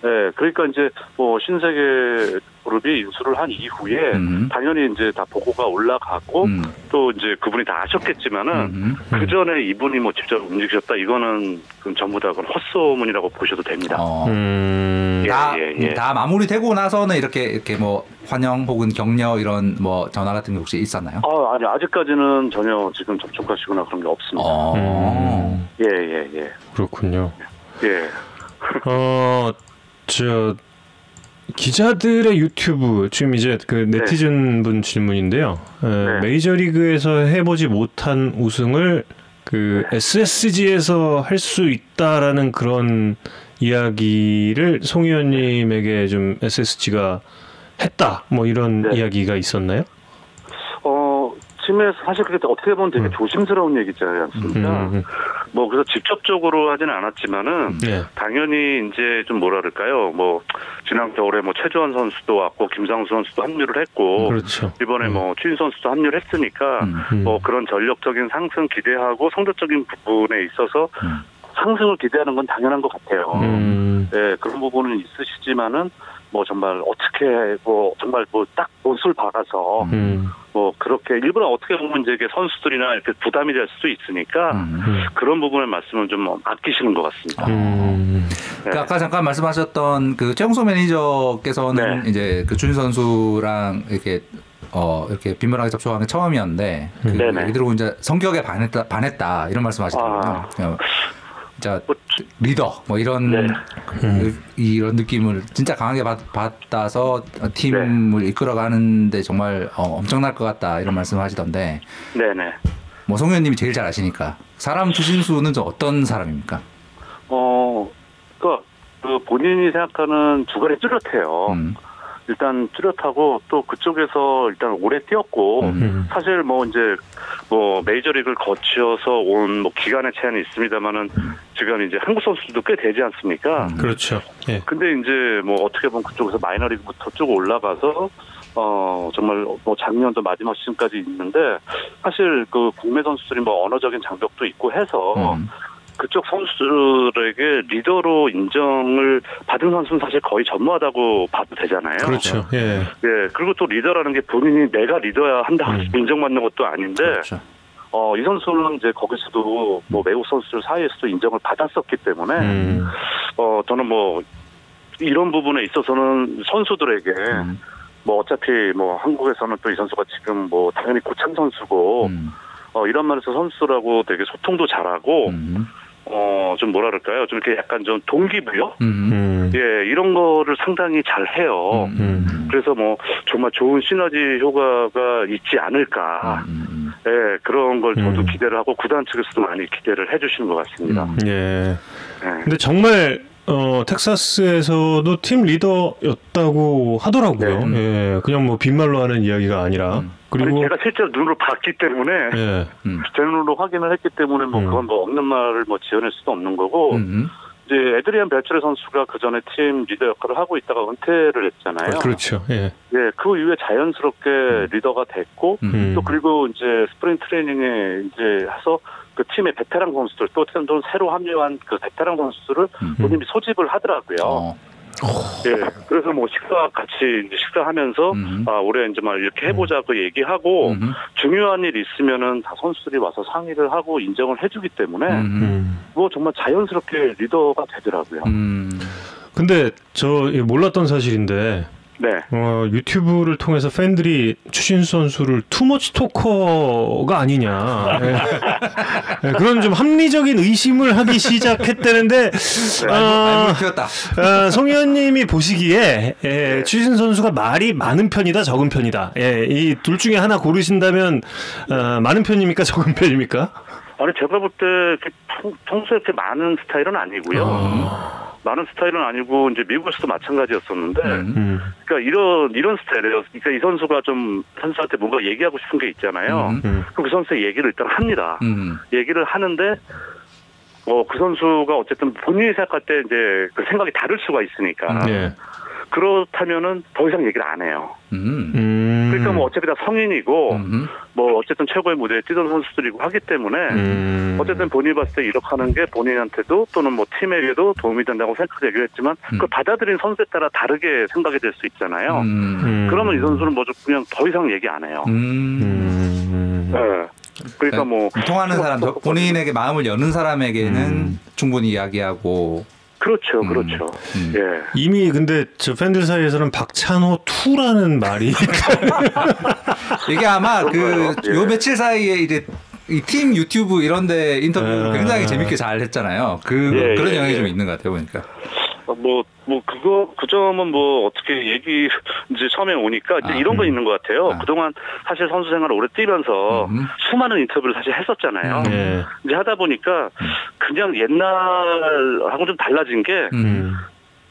네, 그러니까 이제 뭐 신세계 그룹이 인수를 한 이후에 음. 당연히 이제 다 보고가 올라가고 음. 또 이제 그분이 다 아셨겠지만은 음. 그 전에 이분이 뭐 직접 움직이셨다 이거는 전부 다 그건 헛소문이라고 보셔도 됩니다. 어. 음. 다, 예, 예. 다 마무리되고 나서는 이렇게 이렇게 뭐 환영 혹은 격려 이런 뭐 전화 같은 게 혹시 있었나요? 아, 아니 아직까지는 전혀 지금 접촉하시거나 그런 게 없습니다. 어. 음. 예, 예, 예. 그렇군요. 예. 어, 저 기자들의 유튜브 지금 이제 그 네티즌 분 질문인데요. 에, 네. 메이저리그에서 해보지 못한 우승을 그 SSG에서 할 수 있다라는 그런 이야기를 송 의원님에게 좀 SSG가 했다. 뭐 이런 네. 이야기가 있었나요? 어, 팀에서 사실 그게 어떻게 보면 되게 음. 조심스러운 얘기지 않습니까? 음, 음. 뭐 그래서 직접적으로 하지는 않았지만은 네. 당연히 이제 좀 뭐랄까요? 뭐 지난 겨울에 뭐 최주환 선수도 왔고 김상수 선수도 합류를 했고 그렇죠. 이번에 음. 뭐 추인 선수도 합류를 했으니까 음. 음. 뭐 그런 전력적인 상승 기대하고 성적적인 부분에 있어서 음. 상승을 기대하는 건 당연한 것 같아요. 음. 네, 그런 부분은 있으시지만은 뭐 정말 어떻게 뭐 정말 뭐 딱 못을 박아서 음. 뭐 그렇게 일부러 어떻게 보면 이제 선수들이나 이렇게 부담이 될 수도 있으니까 음. 그런 부분의 말씀은 좀 아끼시는 것 같습니다. 음. 네. 그 아까 잠깐 말씀하셨던 그 최영소 매니저께서는 네. 이제 그준 선수랑 이렇게 어 이렇게 비밀하게 접촉한 게 처음이었는데 그 네네. 얘기 들어보면 이제 성격에 반했다 반했다 이런 말씀하시더라고요. 아. 어, 진짜 뭐, 리더 뭐 이런 네. 그, 이런 느낌을 진짜 강하게 받, 받아서 팀을 네. 이끌어가는데 정말 어, 엄청날 것 같다 이런 말씀하시던데 네네. 뭐 송현님이 제일 잘 아시니까 사람 추신수는 좀 어떤 사람입니까? 어, 그러니까 그 본인이 생각하는 주간이 뚜렷해요. 음. 일단 뚜렷하고 또 그쪽에서 일단 오래 뛰었고 음. 사실 뭐 이제 뭐 메이저리그를 거쳐서 온 뭐 기간의 제한이 있습니다만은 지금 이제 한국 선수들도 꽤 되지 않습니까? 그렇죠. 예. 근데 이제 뭐 어떻게 보면 그쪽에서 마이너리그부터 쭉 올라가서 어 정말 뭐 작년도 마지막 시즌까지 있는데 사실 그 국내 선수들이 뭐 언어적인 장벽도 있고 해서 음. 그쪽 선수들에게 리더로 인정을 받은 선수는 사실 거의 전무하다고 봐도 되잖아요. 그렇죠. 예. 예, 그리고 또 리더라는 게 본인이 내가 리더야 한다고 음. 인정받는 것도 아닌데, 그렇죠. 어, 이 선수는 이제 거기서도 뭐 외국 선수들 사이에서도 인정을 받았었기 때문에, 음. 어, 저는 뭐, 이런 부분에 있어서는 선수들에게 음. 뭐 어차피 뭐 한국에서는 또 이 선수가 지금 뭐 당연히 고참 선수고 음. 어 이런 면에서 선수라고 되게 소통도 잘하고 음. 어 좀 뭐랄까요 좀 이렇게 약간 좀 동기부여 음. 음. 예 이런 거를 상당히 잘 해요. 음. 그래서 뭐 정말 좋은 시너지 효과가 있지 않을까. 음. 예 그런 걸 저도 음. 기대를 하고 구단 측에서도 많이 기대를 해주시는 것 같습니다. 음. 예. 예. 근데 정말 어, 텍사스에서도 팀 리더였다고 하더라고요. 네. 예. 그냥 뭐 빈말로 하는 이야기가 아니라. 음. 아니 그리고 제가 실제로 눈으로 봤기 때문에 예. 음. 제 눈으로 확인을 했기 때문에 뭐 음. 그건 뭐 없는 말을 뭐 지어낼 수도 없는 거고 음. 이제 애드리안 벨트레 선수가 그 전에 팀 리더 역할을 하고 있다가 은퇴를 했잖아요. 그렇죠. 예. 예, 그 이후에 자연스럽게 리더가 됐고 음. 또 그리고 이제 spring training에 이제 해서 그 팀의 베테랑 선수들 또또 새로 합류한 그 베테랑 선수들을 음. 본인이 소집을 하더라고요. 어. 예, 그래서 뭐 식사 같이 이제 식사하면서 음. 아 올해 이제 막 이렇게 해보자고 얘기하고 음. 중요한 일 있으면은 다 선수들이 와서 상의를 하고 인정을 해주기 때문에 음. 음. 뭐 정말 자연스럽게 리더가 되더라고요. 음. 근데 저 예, 몰랐던 사실인데 네. 어, 유튜브를 통해서 팬들이 추신수 선수를 투머치 토커가 아니냐 예. 예, 그런 좀 합리적인 의심을 하기 시작했다는데 어, 튀었다. 어, 송 의원님이 보시기에 예, 추신 선수가 말이 많은 편이다 적은 편이다 예, 이 둘 중에 하나 고르신다면 어, 많은 편입니까 적은 편입니까? 아니 제가 볼 때 평소에 이렇게 많은 스타일은 아니고요. 많은 스타일은 아니고 이제 미국에서도 마찬가지였었는데, 음. 음. 그러니까 이런 이런 스타일이에요. 그러니까 이 선수가 좀 선수한테 뭔가 얘기하고 싶은 게 있잖아요. 음. 음. 그럼 그 선수의 얘기를 일단 합니다. 음. 얘기를 하는데, 어 그 선수가 어쨌든 본인이 생각할 때 이제 그 생각이 다를 수가 있으니까 예. 그렇다면은 더 이상 얘기를 안 해요. 음. 음. 그러니까 뭐 어차피 다 성인이고 음. 뭐 어쨌든 최고의 무대에 뛰던 선수들이고 하기 때문에 음. 어쨌든 본인이 봤을 때 이렇게 하는 게 본인한테도 또는 뭐 팀에게도 도움이 된다고 생각해서 얘기를 했지만 음. 그걸 받아들인 선수에 따라 다르게 생각이 될 수 있잖아요. 음. 음. 그러면 이 선수는 뭐 그냥 더 이상 얘기 안 해요. 음. 음. 네. 그러니까 뭐 통하는 사람, 저- 본인에게 마음을 여는 사람에게는 음. 충분히 이야기하고. 그렇죠, 음. 그렇죠. 음. 예. 이미 근데 저 팬들 사이에서는 박찬호 2라는 말이 이게 아마 그 그런가요? 예. 요 며칠 사이에 이제 이팀 유튜브 이런데 인터뷰 아. 굉장히 재밌게 잘 했잖아요. 그 예, 그런 예, 영향이 예. 좀 있는 것 같아요 보니까. 어, 뭐, 뭐, 그거, 그 점은 뭐, 어떻게 얘기, 이제 처음에 오니까, 이제 아, 이런 건 음. 있는 것 같아요. 아. 그동안 사실 선수 생활을 오래 뛰면서 음. 수많은 인터뷰를 사실 했었잖아요. 음. 예. 이제 하다 보니까 그냥 옛날하고 좀 달라진 게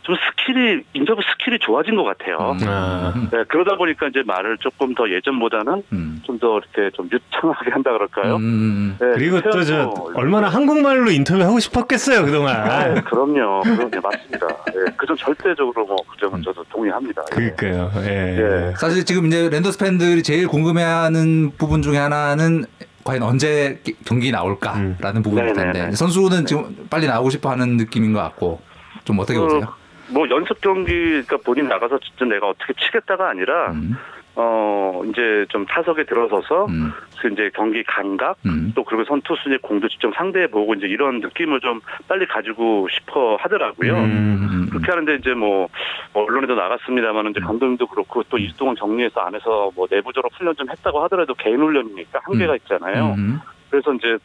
좀 음. skill이, 인터뷰 skill이 좋아진 것 같아요. 음. 아. 네, 그러다 보니까 이제 말을 조금 더 예전보다는 음. 좀더 이렇게 좀 유창하게 한다 그럴까요? 음. 네, 그리고 또 저 얼마나 한국말로 인터뷰 하고 싶었겠어요 네, 그동안. 그럼요. 그럼요. 맞습니다. 네, 그점 절대적으로 뭐, 그 점은 저도 동의합니다. 예. 그러니까요. 예. 예. 사실 지금 이제 랜더스 팬들이 제일 궁금해하는 부분 중에 하나는 과연 언제 기- 경기 나올까라는 음. 부분일 네네네. 텐데 선수는 지금 빨리 나오고 싶어하는 느낌인 것 같고 좀 어떻게 그, 보세요? 뭐 연습 경기 그러니까 본인 나가서 진짜 내가 어떻게 치겠다가 아니라 음. 어 이제 좀 타석에 들어서서 음. 그 이제 경기 감각 음. 또 그리고 선투수의 공도 직접 상대해 보고 이제 이런 느낌을 좀 빨리 가지고 싶어 하더라고요. 음. 그렇게 하는데 이제 뭐 언론에도 나갔습니다만 이제 감독님도 그렇고 또 이수동은 정리해서 안에서 뭐 내부적으로 훈련 좀 했다고 하더라도 개인 훈련이니까 한계가 있잖아요. 음. 그래서 이제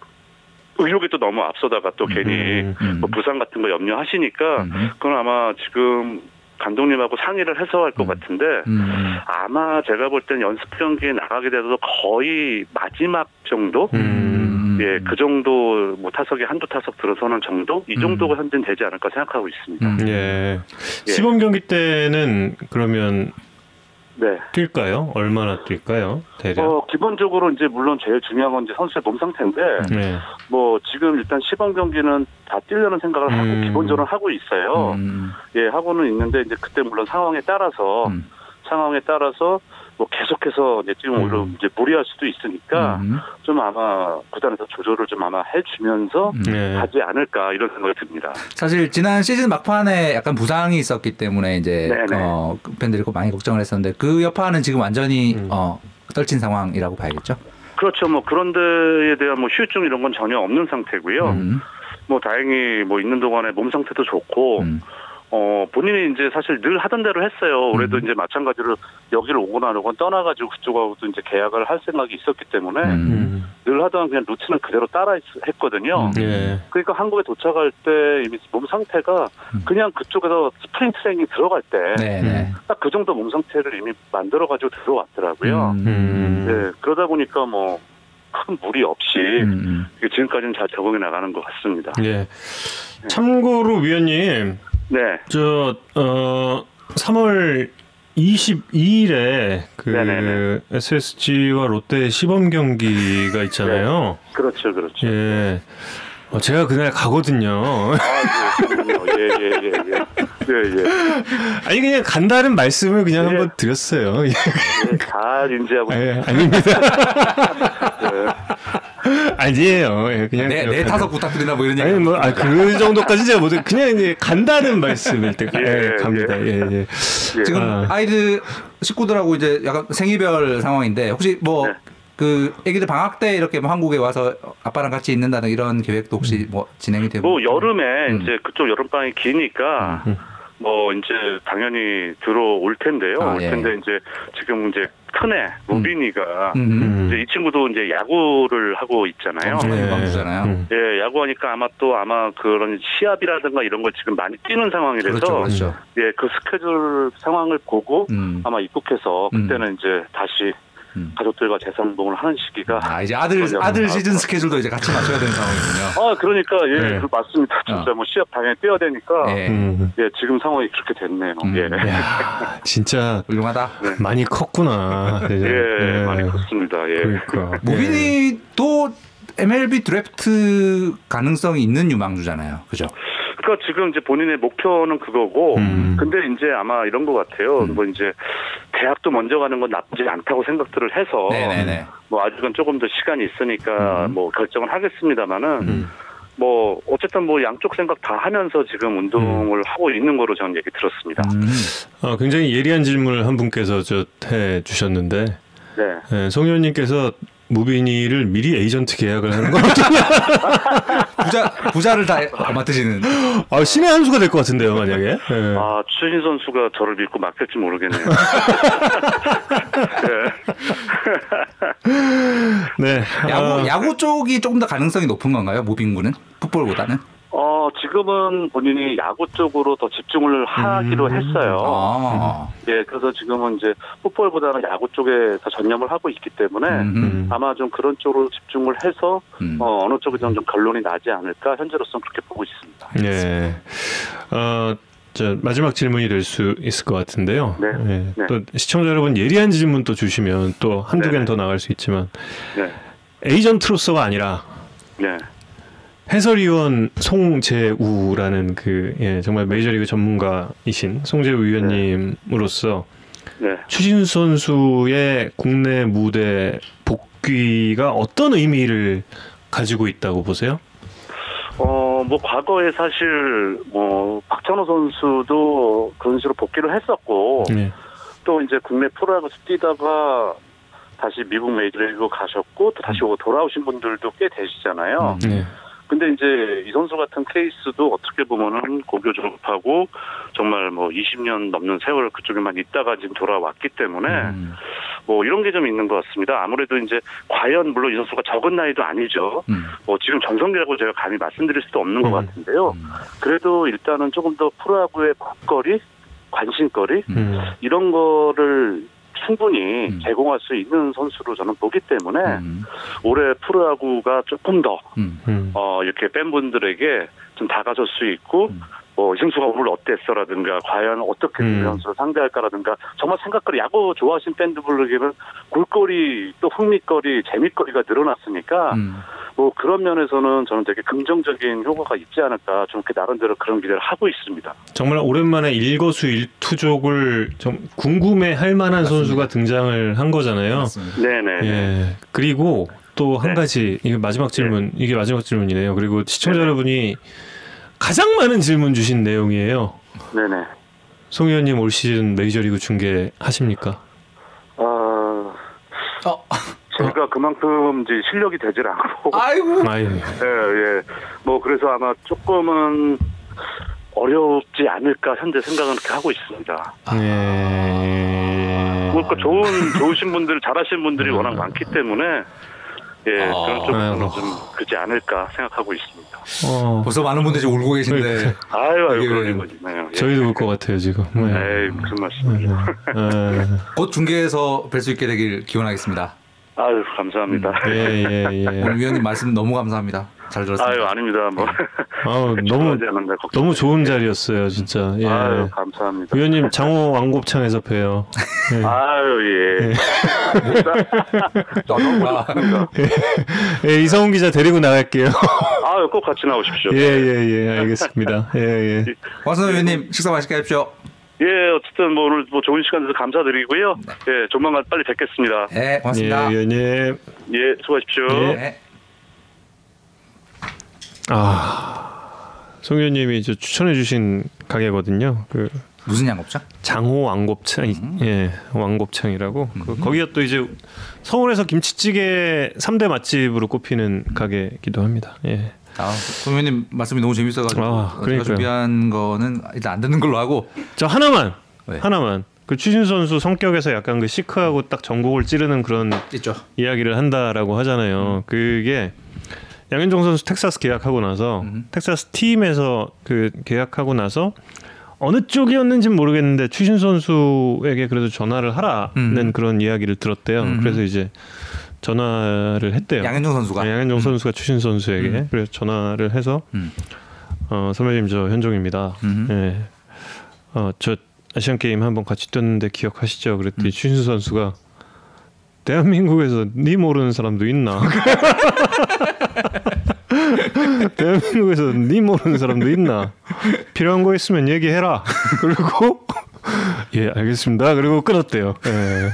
의욕이 또 너무 앞서다가 또 괜히 음. 뭐 부상 같은 거 염려하시니까 음. 그건 아마 지금 감독님하고 상의를 해서 할것 음. 같은데 음. 아마 제가 볼 땐 연습 경기에 나가게 돼도 거의 마지막 정도 음. 예그 정도 뭐 타석에 한두 타석 들어서는 정도 이 정도가 현재는 되지 않을까 생각하고 있습니다. 음. 예. 예. 시범 경기 때는 그러면 네. 뛸까요? 얼마나 뛸까요? 대략. 어 기본적으로 이제 물론 제일 중요한 건 이제 선수의 몸 상태인데 네. 뭐 지금 일단 시범 경기는 다 뛰려는 생각을 하고 음. 기본적으로 하고 있어요. 음. 예 하고는 있는데 이제 그때 물론 상황에 따라서 음. 상황에 따라서 뭐 계속해서 이제 지금 음. 오히려 이제 무리할 수도 있으니까 음. 좀 아마 구단에서 조절을 좀 아마 해주면서 음. 네. 하지 않을까 이런 생각이 듭니다. 사실 지난 시즌 막판에 약간 부상이 있었기 때문에 이제 네네. 어, 팬들이 많이 걱정을 했었는데 그 여파는 지금 완전히 음. 어, 떨친 상황이라고 봐야겠죠. 그렇죠. 뭐 그런 데에 대한 뭐 후유증 이런 건 전혀 없는 상태고요. 음. 뭐 다행히 뭐 있는 동안에 몸 상태도 좋고 음. 어, 본인이 이제 사실 늘 하던 대로 했어요. 올해도 이제 마찬가지로 여기를 오거나 오건 떠나가지고 그쪽하고도 이제 계약을 할 생각이 있었기 때문에 음. 늘 하던 그냥 루틴을 그대로 따라 했, 했거든요. 예. 그러니까 한국에 도착할 때 이미 몸 상태가 그냥 그쪽에서 spring training 들어갈 때 네, 딱그 네. 정도 몸 상태를 이미 만들어가지고 들어왔더라고요. 음. 네, 그러다 보니까 뭐큰 무리 없이 음, 지금까지는 잘 적응해 나가는 것 같습니다. 예. 참고로 위원님, 네, 저 어, 3월 22일에 그 네네네. SSG와 롯데 시범 경기가 있잖아요. 그렇죠, 그렇죠. 예. 어, 제가 그날 가거든요. 아, 그렇군요. 예, 예, 예, 예. 예, 예. 아니 그냥 간다는 말씀을 그냥 한번 드렸어요. 예. 예, 잘 인지하고 예, 아닙니다. 네. 아니에요. 예, 그냥 네, 네 타석 부탁드린다 뭐 이런 얘기. 아니 뭐, 아, 그 정도까지 제가 못, 그냥 이제 간다는 말씀일 때, 가, 예, 예, 갑니다. 예, 예. 지금 아. 아이들 식구들하고 이제 약간 생이별 상황인데 혹시 뭐 네. 그 애기들 방학 때 이렇게 뭐 한국에 와서 아빠랑 같이 있는다는 이런 계획도 혹시 뭐 진행이 되고 뭐 여름에 음. 이제 그쪽 여름방이 기니까 뭐 이제 당연히 들어올 텐데요. 아, 올 예. 텐데 이제 지금 이제 큰애 무빈이가 음. 이제 이 친구도 이제 야구를 하고 있잖아요. 엄청 예. 유망주잖아요. 음. 예, 야구하니까 아마 또 아마 그런 시합이라든가 이런 걸 지금 많이 뛰는 상황이라서 그렇죠, 그렇죠. 예, 그 스케줄 상황을 보고 음. 아마 입국해서 음. 그때는 이제 다시 음. 가족들과 재상봉을 하는 시기가 아 이제 아들. 아들 아, 시즌 스케줄도 이제 같이 맞춰야 되는 상황이군요. 아, 그러니까 예, 네. 그 맞습니다. 진짜 어. 뭐 시합 당연히 뛰어야 되니까 예. 음. 예, 지금 상황이 그렇게 됐네요. 음. 예. 야, 진짜 훌륭하다. 많이 컸구나. 예, 예, 많이 컸습니다. 예. 그러니까. 무빈이 또 MLB 드래프트 가능성이 있는 유망주잖아요. 그죠? 그러니까 지금 이제 본인의 목표는 그거고, 음. 근데 이제 아마 이런 것 같아요. 음. 뭐 이제 대학도 먼저 가는 건 나쁘지 않다고 생각들을 해서, 네네네. 뭐 아직은 조금 더 시간이 있으니까 음. 뭐 결정을 하겠습니다만은, 음. 뭐 어쨌든 뭐 양쪽 생각 다 하면서 지금 운동을 하고 있는 거로 저는 얘기 들었습니다. 음. 어, 굉장히 예리한 질문을 한 분께서 저 해 주셨는데, 네. 예, 송 의원님께서 무빈이를 미리 에이전트 계약을 하는 건 부자 부자를 다 맡으시는. 아, 신의 한 수가 될 것 같은데요, 만약에. 예. 아, 추신 선수가 저를 믿고 맡길지 모르겠네요. 네. 네. 야구 아, 야구 쪽이 조금 더 가능성이 높은 건가요? 무빈군은 풋볼보다는? 어, 지금은 본인이 야구 쪽으로 더 집중을 하기로 음. 했어요. 아. 예, 그래서 지금은 이제 풋볼보다는 야구 쪽에 더 전념을 하고 있기 때문에 음. 아마 좀 그런 쪽으로 집중을 해서 음. 어, 어느 쪽이든 좀 결론이 나지 않을까 현재로서는 그렇게 보고 있습니다. 예. 어, 저 마지막 질문이 될 수 있을 것 같은데요. 네. 예, 네. 또 시청자 여러분 예리한 질문 또 주시면 또 한두 네. 개는 더 나갈 수 있지만 네, 에이전트로서가 아니라 네, 해설위원 송재우라는 그 예, 정말 메이저리그 전문가이신 송재우 위원님으로서 네. 추신수 선수의 국내 무대 복귀가 어떤 의미를 가지고 있다고 보세요? 어, 뭐 과거에 사실 뭐 박찬호 선수도 그런 식으로 복귀를 했었고 예. 또 이제 국내 프로야구에서 뛰다가 다시 미국 메이저리그 가셨고 또 다시 돌아오신 분들도 꽤 되시잖아요. 예. 근데 이제 이 선수 같은 케이스도 어떻게 보면은 고교 졸업하고 정말 뭐 20년 넘는 세월 그쪽에만 있다가 지금 돌아왔기 때문에 음. 뭐 이런 게 좀 있는 것 같습니다. 아무래도 이제 과연 물론 이 선수가 적은 나이도 아니죠. 음. 뭐 지금 전성기라고 제가 감히 말씀드릴 수도 없는 것 음. 같은데요. 음. 그래도 일단은 조금 더 프로야구의 국거리, 관심거리 음. 이런 거를 충분히 음. 제공할 수 있는 선수로 저는 보기 때문에 음. 올해 프로야구가 조금 더 음. 음. 어, 이렇게 팬분들에게 좀 다가설 수 있고, 음. 뭐, 이 선수가 오늘 어땠어라든가, 과연 어떻게 음. 이 선수를 상대할까라든가, 정말 생각거리, 야구 좋아하시는 팬들에게는 볼거리, 또 흥미거리, 재미거리가 늘어났으니까, 음. 뭐, 그런 면에서는 저는 되게 긍정적인 효과가 있지 않을까, 좀 이렇게 나름대로 그런 기대를 하고 있습니다. 정말 오랜만에 일거수 일투족을 좀 궁금해할 만한 선수가 등장을 한 거잖아요. 맞습니다. 네네. 예. 그리고 또한 네. 가지 이게 마지막 질문 이게 마지막 질문이네요. 그리고 시청자 네. 여러분이 가장 많은 질문 주신 내용이에요. 네네. 송 의원님 올 시즌 메이저리그 중계 하십니까? 아, 어. 제가 그만큼 이제 실력이 되질 않고, 아이고. 아유. 예, 예. 뭐, 그래서 아마 조금은, 어렵지 않을까 현재 생각은 그렇게 하고 있습니다. 예. 그러니까 좋은 좋으신 분들 잘하시는 분들이 워낙 많기 때문에 예 그런 쪽으로는. 좀 그렇지 않을까 생각하고 있습니다. 어, 벌써 많은 분들이 지금 울고 계신데 아유 아유 이게 그러는 거지만요. 예. 저희도 울 것 같아요 지금. 네. 에이 무슨 말씀이세요? 예. 곧 중계에서 뵐 수 있게 되길 기원하겠습니다. 아유 감사합니다. 예, 예, 예. 오늘 위원님 말씀 너무 감사합니다. 잘 들었습니다. 아유 아닙니다. 뭐 아우, 너무 너무. 좋은 자리였어요, 진짜. 예. 아유 감사합니다. 위원님 장호 왕곱창에서 봬요. 예. 아유 예. 아, 예, 이성훈 기자 데리고 나갈게요. 아유 꼭 같이 나오십시오. 예, 예, 예, 알겠습니다. 예, 예. 황선호 위원님 식사 맛있게 하십시오. 예 어쨌든 뭐 오늘 뭐 좋은 시간 돼서 감사드리고요. 예 조만간 빨리 뵙겠습니다. 네, 고맙습니다. 예, 위원님. 예 수고하십시오. 예. 네. 아, 송 의원님이 저 추천해주신 가게거든요. 그 무슨 양곱창? 장호 왕곱창, 예, 왕곱창이라고. 그 거기가 또 이제 서울에서 김치찌개 3대 맛집으로 꼽히는 가게기도 합니다. 예. 아, 송 위원님 말씀이 너무 재밌어가지고 아, 제가. 준비한 거는 일단 안 듣는 걸로 하고 저 하나만, 네. 하나만. 그 추신 선수 성격에서 약간 그 시크하고 딱 전곡을 찌르는 그런 있죠. 이야기를 한다라고 하잖아요. 그게 양현종 선수 텍사스 계약하고 나서 텍사스 팀에서 그 계약하고 나서 어느 쪽이었는지는 모르겠는데 추신 선수에게 그래도 전화를 하라는 음. 그런 이야기를 들었대요. 음. 그래서 이제 전화를 했대요. 양현종 선수가 네, 양현종 선수가 추신 선수에게 음. 그래서 전화를 해서 음. 어, 선배님 저 현종입니다. 음. 예. 어, 저 아시안 게임 한번 같이 뛰었는데 기억하시죠? 음. 그랬더니 추신 선수가 대한민국에서 니 모르는 사람도 있나? 대한민국에서 니 모르는 사람도 있나? 필요한 거 있으면 얘기해라. 그리고 예 알겠습니다. 그리고 끊었대요. 예.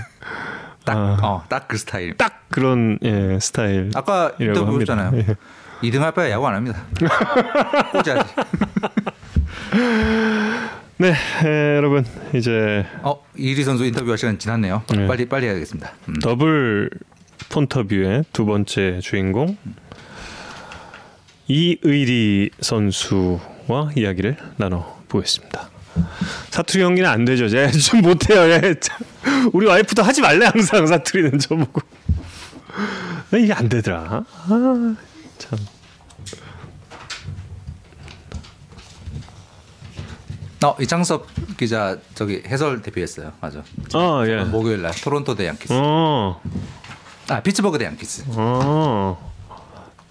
딱, 아. 어, 딱그 스타일. 딱 그런 예, 스타일. 아까 인터뷰 합니다. 보셨잖아요. 예. 2등 할 바에 야구 안 합니다. 꽂아야지. 네, 예, 여러분 이제 어, 이리 선수 인터뷰할 시간 지났네요. 네. 빨리 빨리 해야겠습니다. 음. 더블 폰터뷰의 두 번째 주인공 이의리 선수와 이야기를 나눠 보겠습니다. 사투리 연기는 안 되죠. 제가 좀 못해요. 예. 참. 우리 와이프도 하지 말래 항상 사투리는 저보고. 왜 이게 안 되더라. 아, 참. 어, 이창섭 기자 저기 해설 대표했어요. 맞아. 아 예. 목요일 날 토론토 대 양키스. 어, 아, 피츠버그 대 양키스. 어.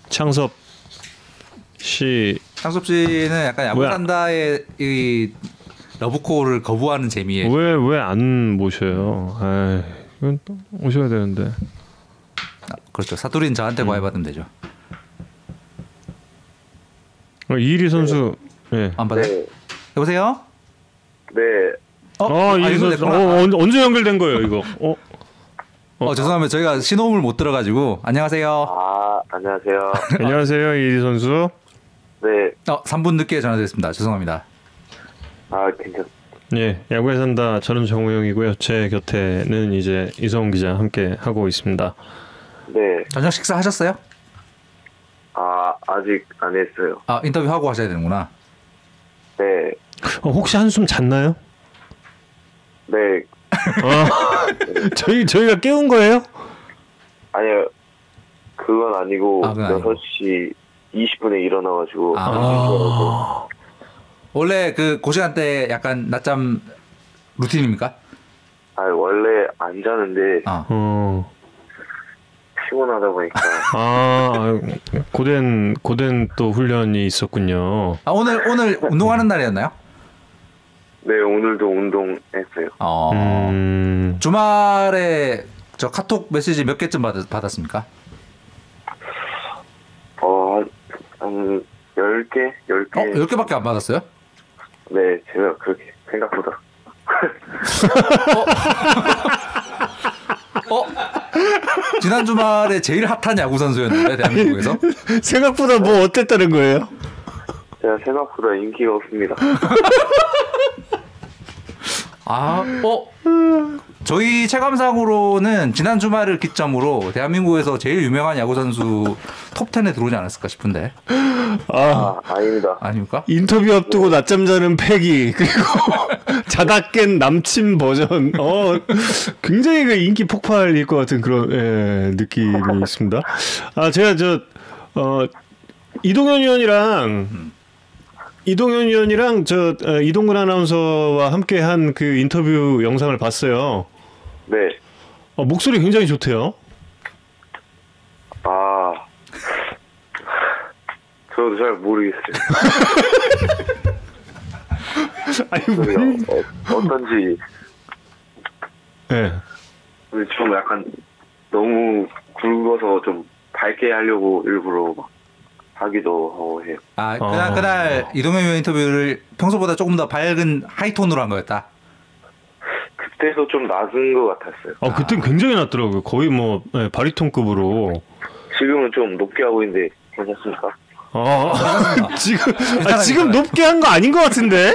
창섭 씨. 창섭 씨는 약간 야구 뭐야? 산다의 이 러브콜을 거부하는 재미에 왜 왜 안 모셔요? 아, 이건 또 오셔야 되는데. 아, 그렇죠. 사투리는 저한테 과외받으면 되죠. 어, 이일이 선수. 예. 안 받아요? 여보세요? 네. 어, 어, 아, 이일이 이거 선수. 어. 언- 언제 연결된 거예요, 이거? 어. 어, 죄송합니다. 저희가 신호음을 못 들어가지고 안녕하세요. 아 안녕하세요. 안녕하세요, 이일이 선수. 네. 어, 3분 늦게 전화드렸습니다. 죄송합니다. 아 괜찮. 예, 야구에 산다. 저는 정우영이고요. 제 곁에는 이제 이성훈 기자 함께 하고 있습니다. 네. 저녁 식사 하셨어요? 아 아직 안 했어요. 아, 인터뷰 하고 하셔야 되는구나. 네. 어, 혹시 한숨 잤나요? 네. 어, 저희 저희가 깨운 거예요? 아니요. 그건 아니고 아, 그건 아니고. 6시 20분에 일어나가지고 아. 원래 그 고시간대 약간 낮잠 루틴입니까? 아 원래 안 자는데 아. 어. 피곤하다 보니까 아, 고된 고된 또 훈련이 있었군요. 아, 오늘 오늘 운동하는 날이었나요? 네 오늘도 운동했어요. 어. 음. 주말에 저 카톡 메시지 몇 개쯤 받, 받았습니까? 어한 10개? 10개? 어, 10개밖에 안 받았어요? 네 제가 그렇게 생각보다 어? 지난 주말에 제일 핫한 야구 선수였는데 대한민국에서 생각보다 뭐 어땠다는 거예요? 제가 생각보다 인기가 없습니다. 아, 어? 저희 체감상으로는 지난 주말을 기점으로 대한민국에서 제일 유명한 야구 선수 톱 10에 들어오지 않았을까 싶은데. 아, 아 닙니다. 아닙니까? 인터뷰 앞두고 낮잠 자는 패기 그리고 자다 깬 남친 버전 어 굉장히 그 인기 폭발일 것 같은 그런 예, 느낌이 있습니다. 아 제가 저 어, 이동현 의원이랑 이동현 의원이랑 저 어, 이동근 아나운서와 함께 한 그 인터뷰 영상을 봤어요. 네. 어, 목소리 굉장히 좋대요. 아. 저도 잘 모르겠어요. 아니 왜? 어, 어떤지. 네. 좀 약간 너무 굵어서 좀 밝게 하려고 일부러 막 하기도 하고 해요. 아 그날 어. 그날 이동현 의원 인터뷰를 평소보다 조금 더 밝은 하이톤으로 한 거였다. 그때도 좀 낮은 것 같았어요. 어 그땐 굉장히 낮더라고요. 거의 뭐 예, 바리톤급으로. 지금은 좀 높게 하고 있는데 괜찮습니까? 아, 지금 아, 지금 높게 한 거 아닌 것 같은데?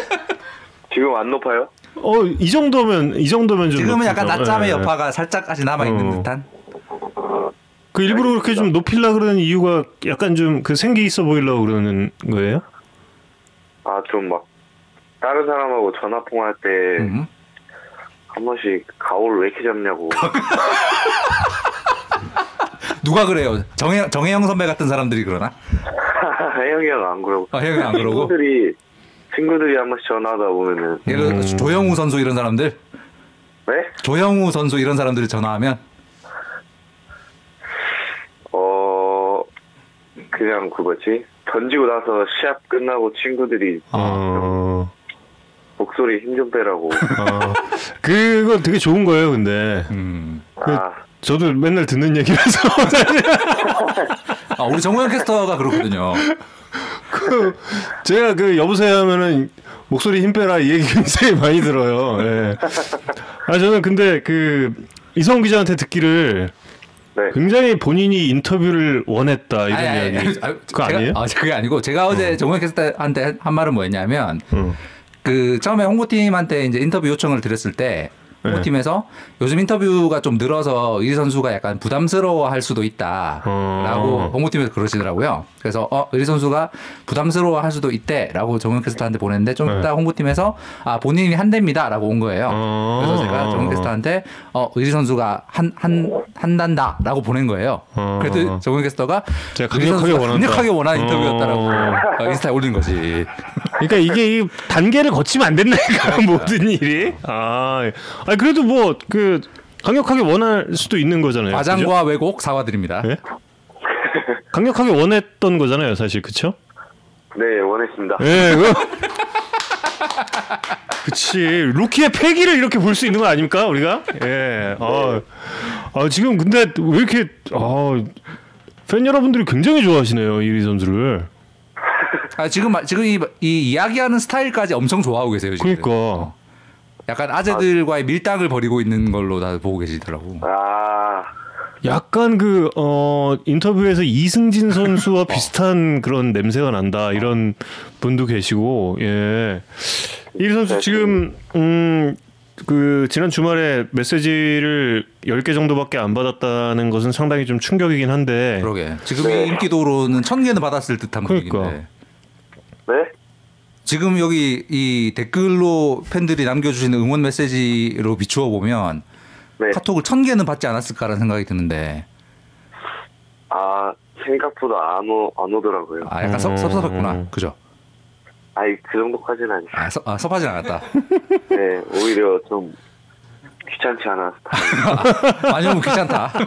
지금 안 높아요? 어, 이 정도면 이 정도면 좀 지금은 약간 높죠. 낮잠의 예. 여파가 살짝까지 남아 있는 어. 듯한. 그 일부러 그렇게 좀 높이려 그러는 이유가 약간 좀 그 생기 있어 보이려고 그러는 거예요? 아, 좀 막 다른 사람하고 전화 통화할 때 한 음. 번씩 가오를 왜 이렇게 잡냐고. 누가 그래요? 정혜 정혜영 선배 같은 사람들이 그러나? 혜영이 형 안 그러고. 아, 혜영이 안 그러고? 친구들이 친구들이 한 번씩 전화하다 보면은 예를 들어 조영우 선수 이런 사람들? 네? 조영우 선수 이런 사람들이 전화하면 어 그냥 그거지 던지고 나서 시합 끝나고 친구들이 어. 목소리 힘 좀 빼라고. 어. 그거 되게 좋은 거예요, 근데. 음. 그, 아. 저도 맨날 듣는 얘기라서 아, 우리 정우영 캐스터가 그렇거든요. 그 제가 그 여보세요 하면은 목소리 힘 빼라 이 얘기 굉장히 많이 들어요. 예. 아 저는 근데 그 이성 기자한테 듣기를 굉장히 본인이 인터뷰를 원했다 이런 아니, 이야기. 아니, 아니, 그거 제가- 아니에요? 아, 그게 아니고 제가 어제 정우영 캐스터한테 한 말은 뭐였냐면 그 처음에 홍보팀한테 이제 인터뷰 요청을 드렸을 때 네. 홍보팀에서 요즘 인터뷰가 좀 늘어서 이 선수가 약간 부담스러워할 수도 있다라고 어. 홍보팀에서 그러시더라고요. 그래서 어 의리 선수가 부담스러워할 수도 있대라고 정우영 캐스터한테 보냈는데 좀 네. 이따 홍보팀에서 아 본인이 한대입니다라고 온 거예요. 어. 그래서 제가 정우영 캐스터한테 어 의리 선수가 한 한 한단다라고 보낸 거예요. 어. 그래도 정우영 캐스터가 제가 의리 강력하게 원한다. 강력하게 원하는 인터뷰였다라고 어. 어, 인스타에 올린 거지. 그러니까 이게 이 단계를 거치면 안 된다니까 모든 일이. 아, 아니 그래도 뭐 그 강력하게 원할 수도 있는 거잖아요. 과장과 왜곡 사과드립니다. 예? 강력하게 원했던 거잖아요, 사실 그렇죠? 네 원했습니다. 예, 그 그치 루키의 패기를 이렇게 볼 수 있는 거 아닙니까 우리가? 예. 아, 아 지금 근데 왜 이렇게 아, 팬 여러분들이 굉장히 좋아하시네요 이리 선수를. 아, 지금 마- 지금 이, 이 이야기하는 스타일까지 엄청 좋아하고 계세요. 지금. 그러니까. 약간 아재들과의 밀당을 벌이고 있는 걸로 다 보고 계시더라고. 아 약간 그 어, 인터뷰에서 이승진 선수와 비슷한 그런 냄새가 난다 이런 분도 계시고 예. 이리 선수 지금 음. 그 지난 주말에 메시지를 10개 정도밖에 안 받았다는 것은 상당히 좀 충격이긴 한데 그러게. 지금 이 인기도로는 천 개는 받았을 듯한 그러니까. 분위기인데. 네? 지금 여기 이 댓글로 팬들이 남겨주시는 응원 메시지로 비추어 보면 네. 카톡을 천 개는 받지 않았을까라는 생각이 드는데 아 생각보다 안, 오, 안 오더라고요. 아 약간 섭, 섭섭했구나. 그죠? 아이 그 정도까지는 아니에요. 아, 섭, 아 섭하진 않았다. 네 오히려 좀 귀찮지 않았다. 아니면 귀찮다.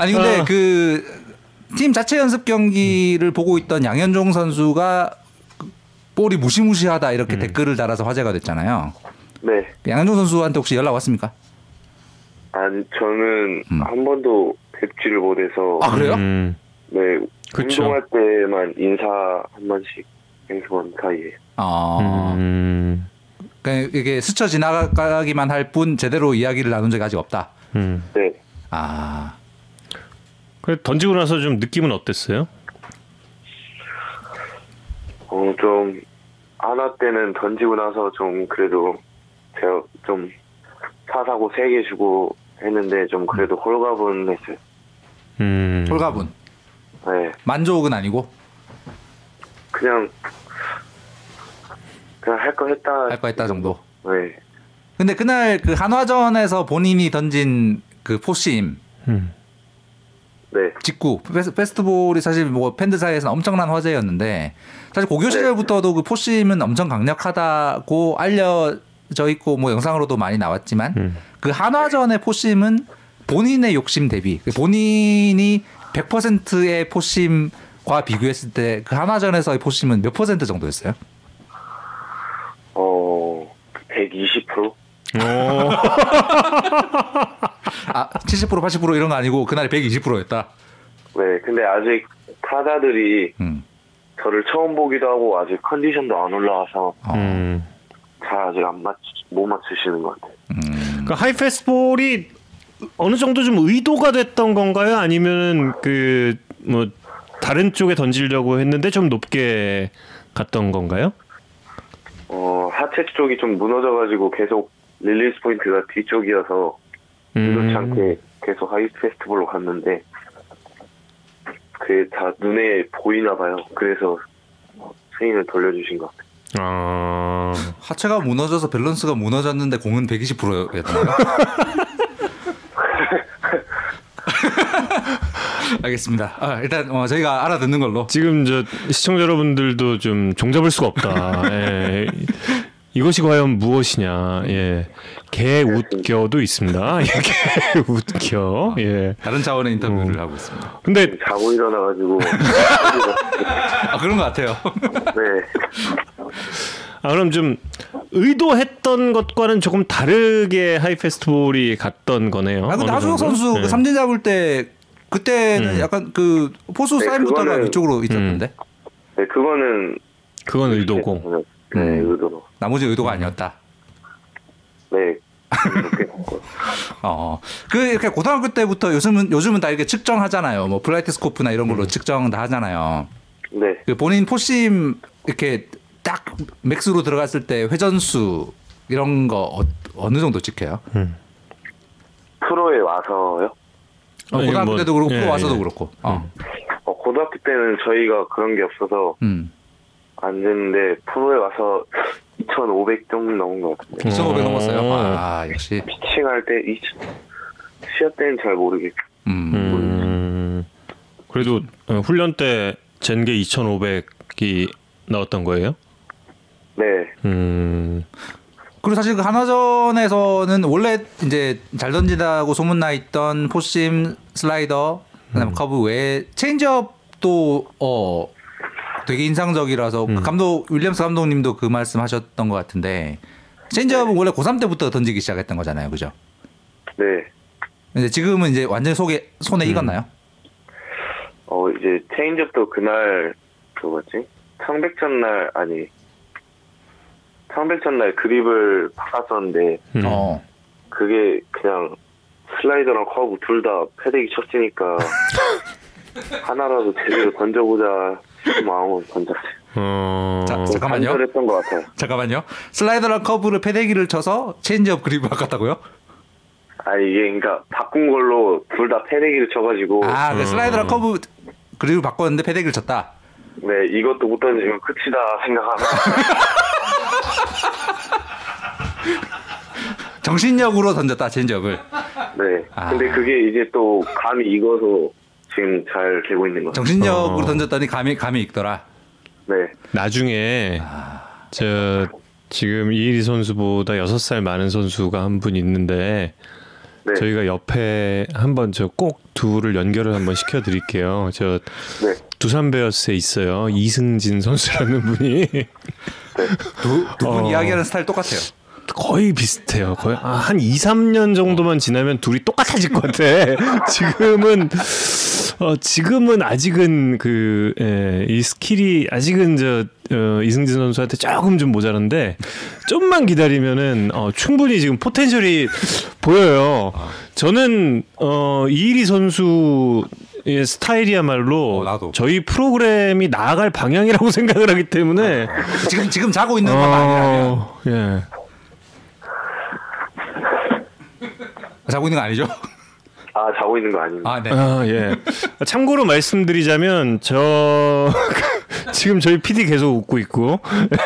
아니 근데 어. 그 팀 자체 연습 경기를 보고 있던 양현종 선수가 그 볼이 무시무시하다 이렇게 음. 댓글을 달아서 화제가 됐잖아요. 네. 양현종 선수한테 혹시 연락 왔습니까? 아니 저는 한 번도 뵙지를 못해서. 아, 그래요? 음. 네. 그쵸. 운동할 때만 인사 한 번씩 맹세본 사이에. 어. 음. 그러니까 이게 스쳐 지나가기만 할 뿐 제대로 이야기를 나눈 적이 아직 없다. 음. 네. 아. 던지고 나서 좀 느낌은 어땠어요? 어, 좀, 하나 때는 던지고 나서 좀 그래도 제가 좀 사사구 세 개 주고 했는데 좀 그래도 홀가분 했어요. 음. 홀가분. 네, 만족은 아니고 그냥 그냥 할 거 했다. 할 거 했다 정도. 네, 근데 그날 그 한화전에서 본인이 던진 그 four-seam 음. 네, 직구 fast, fastball이 사실 뭐 팬들 사이에서는 엄청난 화제였는데 사실 고교 시절부터도 그 포심은 엄청 강력하다고 알려져 있고 뭐 영상으로도 많이 나왔지만 음. 그 한화전의 포심은 본인의 욕심 대비 그 본인이 100%의 포심과 비교했을 때 그 한화전에서의 포심은 몇 퍼센트 정도였어요? 어, 120%? 어. 아, 70% 80% 이런 거 아니고 그날이 120%였다. 네, 근데 아직 타자들이 음. 저를 처음 보기도 하고 아직 컨디션도 안 올라와서 음. 잘 아직 안 맞, 못 맞추시는 것 같아요. 그 하이 패스트볼이 어느 정도 좀 의도가 됐던 건가요? 아니면 그 뭐 다른 쪽에 던지려고 했는데 좀 높게 갔던 건가요? 어, 하체 쪽이 좀 무너져가지고 계속 릴리스 포인트가 뒤쪽이어서 의도치 음. 않게 계속 하이 패스트볼로 갔는데 그게 다 눈에 보이나 봐요. 그래서 스윙을 돌려주신 것 같아요. 아. 하체가 무너져서 밸런스가 무너졌는데 공은 120%였나요? 알겠습니다. 아, 일단 어, 저희가 알아듣는 걸로. 지금 저 시청자 여러분들도 좀 종잡을 수가 없다. 예. 이것이 과연 무엇이냐? 예. 개 웃겨도 있습니다. 예, 개 웃겨. 예. 다른 차원의 인터뷰를 하고 있습니다. 근데 자고 일어나 가지고 아, 그런 것 같아요. 네. 아 그럼 좀 의도했던 것과는 조금 다르게 하이 페스티벌이 갔던 거네요. 아, 근데 정도? 선수 예. 그 삼진 잡을 때 그때는 음. 약간 그 포수 네, 사인부터가 그거는- 위쪽으로 있었는데 네, 그거는 그건 의도고. 네, 음. 의도로. 나머지 의도가 아니었다. 네. 어. 그 이렇게 고등학교 때부터 요즘은 요즘은 다 이렇게 측정하잖아요. 뭐 플라이트 스코프나 이런 걸로 측정 다 하잖아요. 네. 그 본인 포심 이렇게 딱 max로 들어갔을 때 회전수 이런 거 어느 정도 찍혀요? 프로에 와서요. 어, 아니, 고등학교 뭐, 때도 그렇고 예, 프로 와서도 예. 그렇고. 어. 어, 고등학교 때는 저희가 그런 게 없어서 음. 안 됐는데 프로에 와서 2,500 정도 넘은 것 같은데. 2,500 넘었어요. 어. 아, 역시. 피칭할 때2 시합 때는 잘 모르겠고. 음. 음. 그래도 어, 훈련 때 젠게 2,500이 나왔던 거예요? 네. 음. 그리고 사실 그 한화전에서는 원래 이제 잘 던진다고 소문나 있던 포심, 슬라이더, 그다음에 커브 외에 체인지업도 어 되게 인상적이라서 그 감독 윌리엄스 감독님도 그 말씀하셨던 것 같은데 체인지업은 원래 고3 때부터 던지기 시작했던 거잖아요, 그죠? 네. 근데 지금은 이제 완전 속에 손에 익었나요? 어, 이제 체인지업도 그날, 그 뭐지? 청백전 날, 아니. 청백전 날 그립을 바꿨었는데, 음. 어. 그게 그냥 슬라이더랑 커브 둘 다 패대기 쳤으니까, 하나라도 제대로 던져보자 마음으로 던졌어요. 어. 자, 잠깐만요. 간절했던 것 같아요. 잠깐만요. 슬라이더랑 커브를 패대기를 쳐서 체인지업 그립을 바꿨다고요? 아, 이게 그러니까 바꾼 걸로 둘 다 패대기를 쳐가지고, 아, 그 슬라이더랑 커브 그립을 바꿨는데 패대기를 쳤다. 네, 이것도 못 던지면 끝이다 생각하면, 정신력으로 던졌다 체인지업을. 네. 아. 근데 그게 이제 또 감이 익어서 지금 잘 되고 있는 것 같아요. 정신력으로 어. 던졌더니 감이 감이 익더라. 네. 나중에 저 지금 이일이 선수보다 6살 많은 선수가 한 분 있는데 네. 저희가 옆에 한번 저 꼭 둘을 연결을 한번 시켜 드릴게요. 저 네. 두산 베어스에 있어요. 이승진 선수라는 분이 두분 어. 이야기하는 스타일 똑같아요. 거의 비슷해요. 거의 아, 한 2, 3년 정도만 지나면 둘이 똑같아질 것 같아. 지금은 어, 지금은 아직은 그, 예, 이 스킬이 아직은 저, 어, 이승진 선수한테 조금 좀 모자란데, 좀만 기다리면은, 어, 충분히 지금 potential이 보여요. 저는, 어, 이일이 선수 의 스타일이야말로, 어. 저희 프로그램이 나아갈 방향이라고 생각을 하기 때문에, 지금 지금 자고 있는 건 아니라면 어, 예. 자고 있는 거 아니죠? 아 자고 있는 거 아닙니다. 아 네. 아, 예. 참고로 말씀드리자면 저 지금 저희 PD 계속 웃고 있고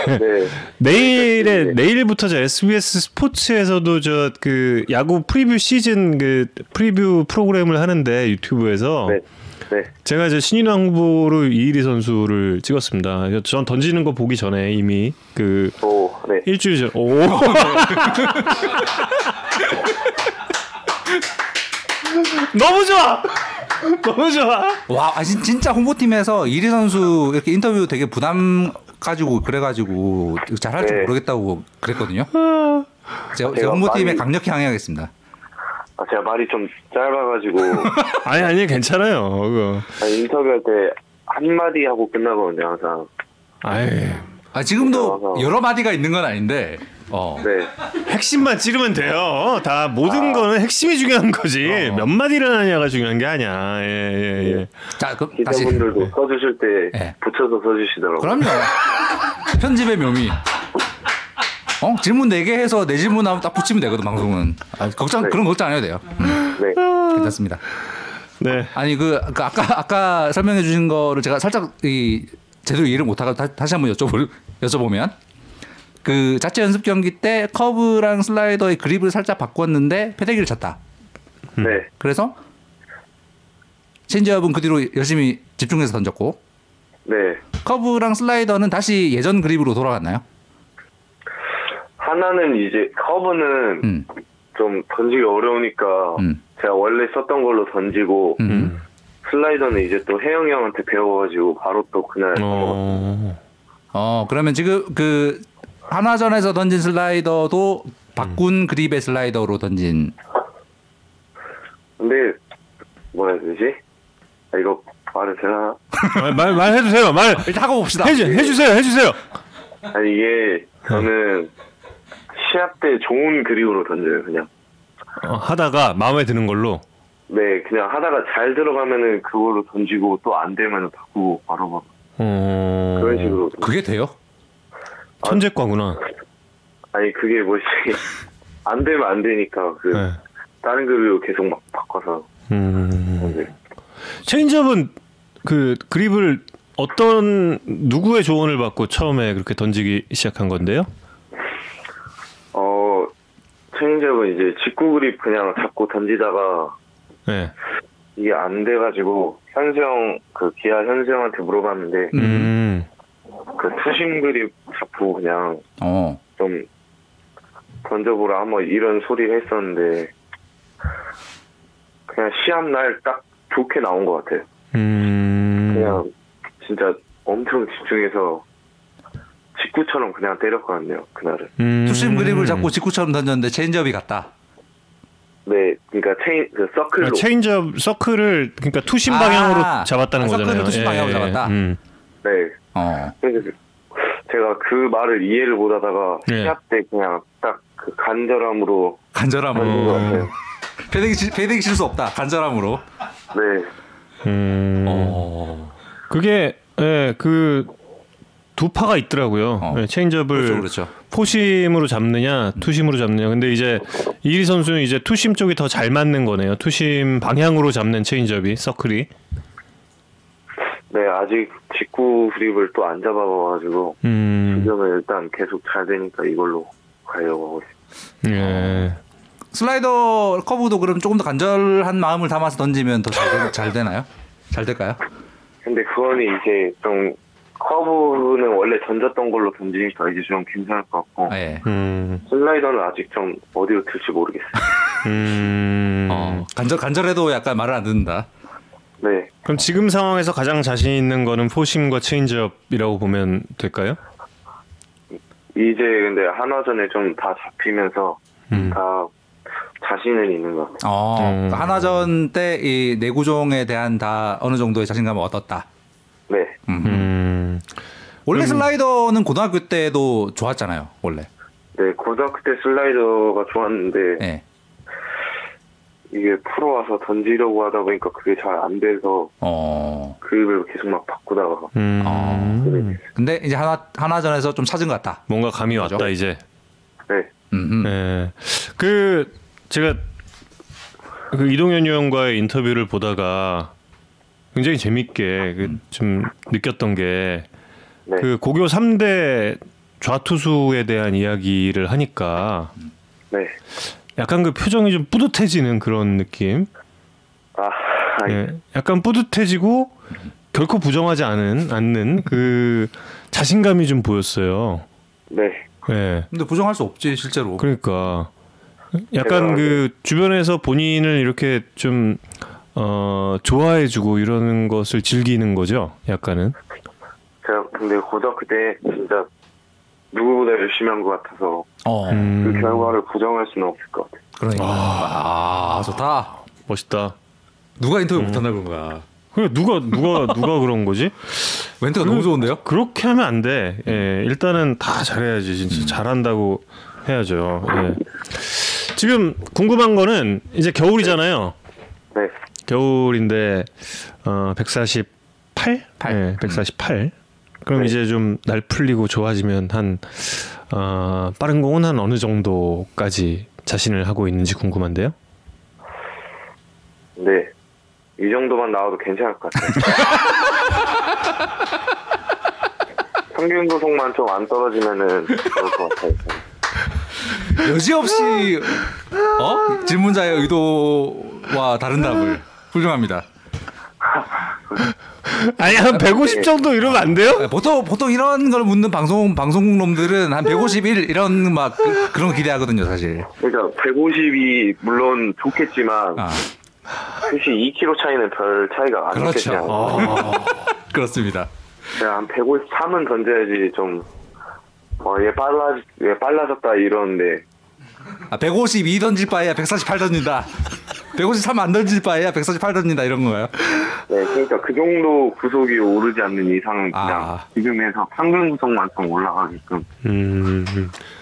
네. 내일에 내일부터 저 SBS 스포츠에서도 저 그 야구 프리뷰 시즌 그 프리뷰 프로그램을 하는데 유튜브에서 네. 네. 제가 이제 신인왕 후보로 이일이 선수를 찍었습니다. 전 던지는 거 보기 전에 이미 그 오, 네. 일주일 전 오. 너무 좋아. 너무 좋아. 와, 아, 진- 진짜 홍보팀에서 이리 선수 이렇게 인터뷰 되게 부담 가지고 그래가지고 잘할 줄 네. 모르겠다고 그랬거든요. 제가, 제가 제가 홍보팀에 많이- 강력히 항의하겠습니다. 아, 제가 말이 좀 짧아가지고 아니 아니 괜찮아요. 그거. 아니, 인터뷰할 때 한마디 하고 끝나거든요, 항상. 아, 지금도 여러 마디가 있는 건 아닌데. 어. 네. 핵심만 찌르면 돼요. 다 모든 거는 핵심이 중요한 거지. 몇 마디를 하냐가 중요한 게 아니야. 예, 예, 예. 자, 그럼 다시. 기자분들도 써주실 때 네. 붙여서 써주시더라고요. 그럼요. 편집의 묘미. 어? 질문 4개 해서 내 질문 나오면 딱 붙이면 되거든, 방송은. 아, 걱정, 그런 걱정 안 해도 돼요. 음, 네. 괜찮습니다. 네. 아니, 그, 그 아까, 아까 설명해 주신 거를 제가 살짝 이, 제대로 이해를 못하고 다, 다시 한번 여쭤보, 여쭤보면 그 자체 연습 경기 때 커브랑 슬라이더의 그립을 살짝 바꿨는데 패대기를 쳤다. 네. 그래서 체인지업은 그 뒤로 열심히 집중해서 던졌고 네. 커브랑 슬라이더는 다시 예전 그립으로 돌아갔나요? 하나는 이제 커브는 음. 좀 던지기 어려우니까 음. 제가 원래 썼던 걸로 던지고 음. 슬라이더는 이제 또 혜영이 형한테 배워가지고 바로 또 그날 어. 어 그러면 지금 그 한화전에서 던진 슬라이더도 바꾼 그립의 슬라이더로 던진 근데 뭐라 해야 되지? 아, 이거 말을 되나? 말, 말 말 해주세요. 말 일단 하고 봅시다. 해주 해주세요. 해주세요. 아니 이게 저는 시합 때 좋은 그립으로 던져요 그냥. 어, 하다가 마음에 드는 걸로. 네, 그냥 하다가 잘 들어가면은 그걸로 던지고 또 안 되면 바꾸고 바로 막 어. 그런 식으로. 그게 돼요? 천재과구나. 아니 그게 뭐지? 안 되면 안 되니까 그 네. 다른 그립으로 계속 막 바꿔서. 음. 네. 체인지업은 그 그립을 어떤 누구의 조언을 받고 처음에 그렇게 던지기 시작한 건데요? 어 체인지업은 이제 직구 그립 그냥 잡고 던지다가 네. 이게 안 돼가지고 현수형 그 기아 현수형한테 물어봤는데 음. 그 투심 그립 잡고 그냥 어. 좀 던져보라 한번 이런 소리를 했었는데 그냥 시합 날 딱 좋게 나온 것 같아요. 음. 그냥 진짜 엄청 집중해서 직구처럼 그냥 때렸거든요 그날은. 음. 투심 그립을 잡고 직구처럼 던졌는데 체인지업이 갔다. 네, 그러니까 체인 그 서클로. 아, 체인지업 서클을 그러니까 투심 아, 방향으로 잡았다는 아, 서클을 거잖아요. 투심 방향으로 잡았다? 음. 네. 어. 그래서 제가 그 말을 이해를 못하다가 네. 시합 때 그냥 딱 그 간절함으로 간절함으로. 던진 것 같아요. 패대기 실- 패대기 칠수 없다. 간절함으로. 네. 음. 어. 그게 예, 그 두 파가 있더라고요. 어. 예, 체인지업을 그렇죠, 그렇죠. 포심으로 잡느냐, 투심으로 잡느냐. 근데 이제 이의리 선수는 이제 투심 쪽이 더 잘 맞는 거네요. 투심 방향으로 잡는 체인지업이 서클이. 네, 아직 직구 그립을 또 안 잡아봐가지고 음. 지금은 일단 계속 잘 되니까 이걸로 가려고 하고 있어요. 예. 슬라이더 커브도 그럼 조금 더 간절한 마음을 담아서 던지면 더잘 되나요? 잘 될까요? 근데 그거는 이제 좀 커브는 원래 던졌던 걸로 던지니까 이제 좀 괜찮을 것 같고 예. 음. 슬라이더는 아직 좀 어디로 튈지 모르겠어요. 음. 어, 간절 간절해도 약간 말을 안 듣는다. 네, 그럼 지금 상황에서 가장 자신 있는 거는 포심과 체인지업이라고 보면 될까요? 이제 근데 한화전에 좀 다 잡히면서 음. 다 자신은 있는 것 같아요. 어, 음. 한화전 때 이 내구종에 대한 다 어느 정도의 자신감을 얻었다. 네, 음. 음. 원래 슬라이더는 고등학교 때도 좋았잖아요. 원래. 네 고등학교 때 슬라이더가 좋았는데 예. 이게 프로 와서 던지려고 하다 보니까 그게 잘 안 돼서 어. 그립을 계속 막 바꾸다가 음. 어. 근데 이제 하나 한화전에서 좀 찾은 것 같다. 뭔가 감이 그죠? 왔다 이제. 네, 음. 예. 그 제가 그 이동현 의원과의 인터뷰를 보다가 굉장히 재밌게 그 좀 느꼈던 게그 네. 고교 3대 좌투수에 대한 이야기를 하니까 네. 약간 그 표정이 좀 뿌듯해지는 그런 느낌. 아, 예, 약간 뿌듯해지고 결코 부정하지 않은 않는 그 자신감이 좀 보였어요. 네. 예. 근데 부정할 수 없지 실제로. 그러니까 약간 그 주변에서 본인을 이렇게 좀 어, 좋아해주고 이러는 것을 즐기는 거죠. 약간은. 제가 근데 고등학교 때 진짜 누구보다 열심히 한 것 같아서 어. 음. 그 결과를 부정할 수는 없을 것 같아요. 그러니까. 아, 좋다. 멋있다. 누가 인터뷰 못한다 그런 거야. 그래 누가 누가 누가 그런 거지? 멘트가 너무 좋은데요? 그렇게 하면 안 돼. 예, 일단은 다 잘해야지. 진짜 잘한다고 해야죠. 예. 지금 궁금한 거는 이제 겨울이잖아요. 네. 겨울인데 어 148? 네, 148. 그럼 이제 좀 날 풀리고 좋아지면 한 어, 빠른 공은 한 어느 정도까지 자신을 하고 있는지 궁금한데요. 네. 이 정도만 나와도 괜찮을 것 같아요. 평균 구속만 좀 안 떨어지면은 좋을 것 같아요. 여지없이 어? 질문자의 의도와 다른 답을 훌륭합니다. 아니 한 150 정도 이러면 안 돼요? 네, 보통 보통 이런 걸 묻는 방송 방송국 놈들은 한 151 이런 막 그, 런거 기대하거든요, 사실. 그러니까 150이 물론 좋겠지만 아, 사실 2kg 차이는 별 차이가 안 그렇죠. 나겠냐. 어, 그렇습니다. 제가 한 153은 던져야지 좀 어, 얘 빨라 얘 빨라졌다 이러는데 아, 152 던질 바에야 148 던진다. 153 안 던질 바에야 148 던진다 이런 거예요. 네, 그러니까 그 정도 구속이 오르지 않는 이상은 그냥 아. 지금에서 평균 구속만 좀 올라가게끔 음.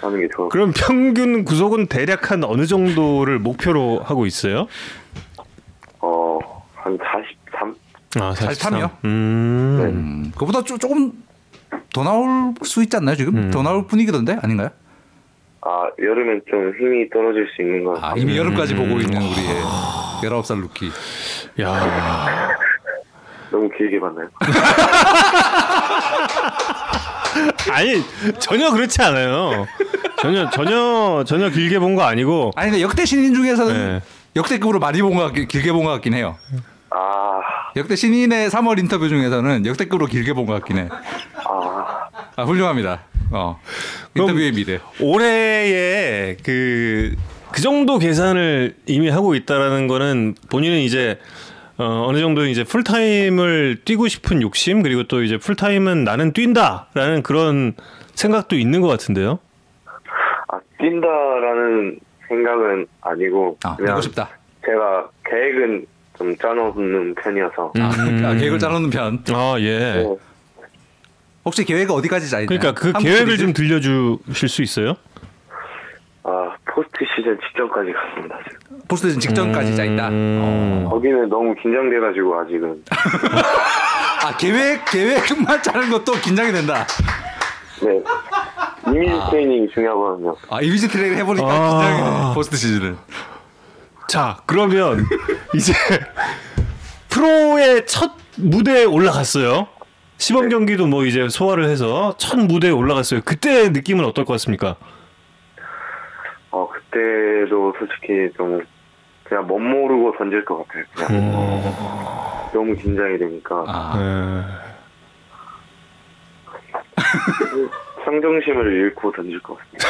하는 게 좋을 것 그럼 평균 구속은 대략 한 어느 정도를 목표로 하고 있어요? 어, 한 43? 아, 43 이요? 음. 음, 그보다 쪼, 조금 더 나올 수 있지 않나요 지금? 더 나올 분위기던데 아닌가요? 아, 여름엔 좀 힘이 떨어질 수 있는 것 같아요. 아, 이미 여름까지 보고 있는 우리의 19살 루키. 야. 너무 길게 봤나요? 아니 전혀 그렇지 않아요. 전혀 전혀 전혀 길게 본 거 아니고. 아니 근데 역대 신인 중에서는 네. 역대급으로 많이 본 것 같긴 길게 본 것 같긴 해요. 아, 역대 신인의 3월 인터뷰 중에서는 역대급으로 길게 본 것 같긴 해. 아, 아 훌륭합니다. 어 인터뷰의 미래. 올해에 그, 그 정도 계산을 이미 하고 있다라는 거는 본인은 이제 어, 어느 정도 이제 풀타임을 뛰고 싶은 욕심 그리고 또 이제 풀타임은 나는 뛴다라는 그런 생각도 있는 것 같은데요. 아, 뛴다라는 생각은 아니고 아 그냥 싶다. 제가 계획은 좀 짜놓는 편이어서 아, 아, 계획을 짜놓는 편. 아 예. 네. 혹시 계획은 어디까지 짜 있나요? 그러니까 그 계획을 시리즈? 좀 들려주실 수 있어요? 아, 포스트 시즌 직전까지 갔습니다. 지금. 포스트 직전까지 짜 있다. 음. 어. 거기는 너무 긴장돼가지고 아직은 아 계획 계획만 짜는 것도 긴장이 된다. 네 이미지 트레이닝이 중요하거든요. 아 이미지 트레이닝 해보니까 아. 긴장이 되네. 포스트 시즌은. 자 그러면 이제 프로의 첫 무대에 올라갔어요. 시범 경기도 뭐 이제 소화를 해서 첫 무대에 올라갔어요. 그때 느낌은 어떨 것 같습니까? 어 그때도 솔직히 좀 그냥 멋 모르고 던질 것 같아요. 그냥 너무 긴장이 되니까 아. 네. 평정심을 잃고 던질 것 같습니다.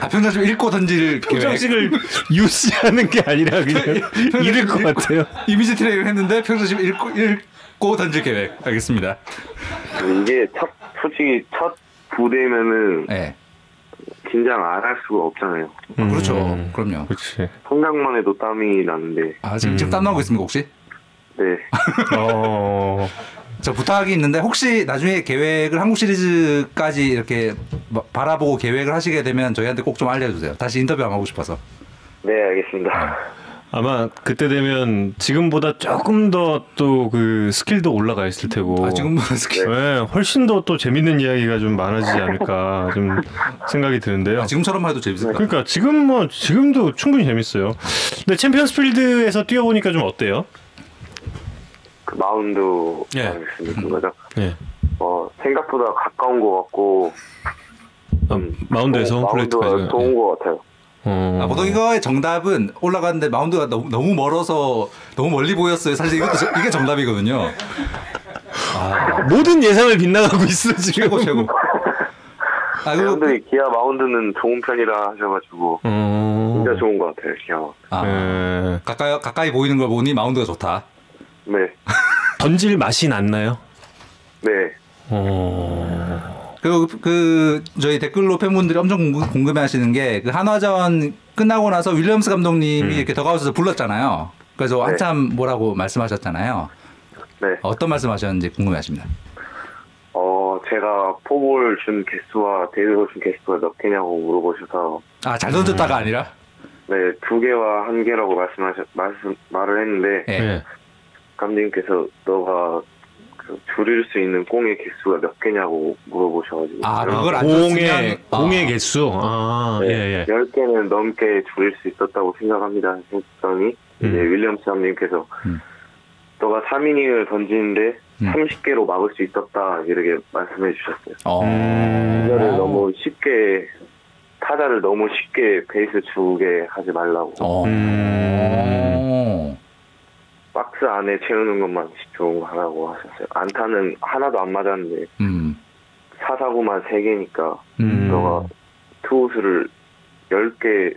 아 평정심 읽고 던질 계획. 표정식을 유지하는 게 아니라 그냥 잃을 것 같아요. 이미지 트레이닝 했는데 평정심 읽고 읽 고 던질 계획. 알겠습니다. 이게 첫 솔직히 첫 부대면은 네. 긴장 안 할 수가 없잖아요. 아, 그렇죠. 음. 그럼요. 그렇지. 생각만 해도 땀이 나는데 아 지금 지금 땀 나고 있습니까 혹시? 네 어. 저 부탁이 있는데 혹시 나중에 계획을 한국 시리즈까지 이렇게 바- 바라보고 계획을 하시게 되면 저희한테 꼭 좀 알려주세요. 다시 인터뷰 안 하고 싶어서. 네, 알겠습니다. 아마 그때 되면 지금보다 조금 더 또 그 스킬도 올라가 있을 테고. 아, 지금보다 스킬. 네, 훨씬 더 또 재밌는 이야기가 좀 많아지지 않을까 좀 생각이 드는데요. 아, 지금처럼 해도 재밌을 것. 그러니까 지금 뭐 지금도 충분히 재밌어요. 근데 챔피언스 필드에서 뛰어보니까 좀 어때요? 그 마운드 예. 말씀드린 거죠. 예. 어, 생각보다 가까운 것 같고 아, 마운드에서 어, 홈플레이트까지. 마운드가 좋은 것 같아요. 어. 아, 보통 이거의 정답은 올라갔는데 마운드가 너무, 너무 멀어서 너무 멀리 보였어요. 사실 이것도 저- 이게 정답이거든요. 모든 예상을 빗나가고 있어 지금. 최고 최고. 아, 사람들이 기아 마운드는 좋은 편이라 하셔가지고 어. 진짜 좋은 것 같아요. 기아. 아, 예. 가까이 가까이 보이는 걸 보니 마운드가 좋다. 네, 던질 맛이 났나요? 네. 어. 그리고 그 저희 댓글로 팬분들이 엄청 궁금- 궁금해하시는 게 그 한화전 끝나고 나서 윌리엄스 감독님이 음. 이렇게 더가웃에서 불렀잖아요. 그래서 한참 뭐라고 말씀하셨잖아요. 네. 어떤 말씀하셨는지 궁금해하십니다. 어, 제가 포볼 준 개수와 데이드볼 준 개수가 몇 개냐고 물어보셔서 아잘 던졌다가 아니라 네, 두 개와 한 개라고 말씀하셨 말씀 말을 했는데 예. 예. 감독님께서 너가 그 줄일 수 있는 공의 개수가 몇 개냐고 물어보셔가지고 아, 그걸 안 공의 아. 공의 개수. 아, 네, 예, 예. 10개는 넘게 줄일 수 있었다고 생각합니다 했더니 이제 음. 윌리엄스 감독님께서 음. 너가 3이닝을 던지는데 음. 30개로 막을 수 있었다 이렇게 말씀해 주셨어요. 어. 타자를 너무 쉽게 타자를 너무 쉽게 베이스 주게 하지 말라고 어. 음. 박스 안에 채우는 것만 집중 하라고 하셨어요. 안타는 하나도 안 맞았는데 음. 사사구만 3개니까 음. 너가 투수를 10개,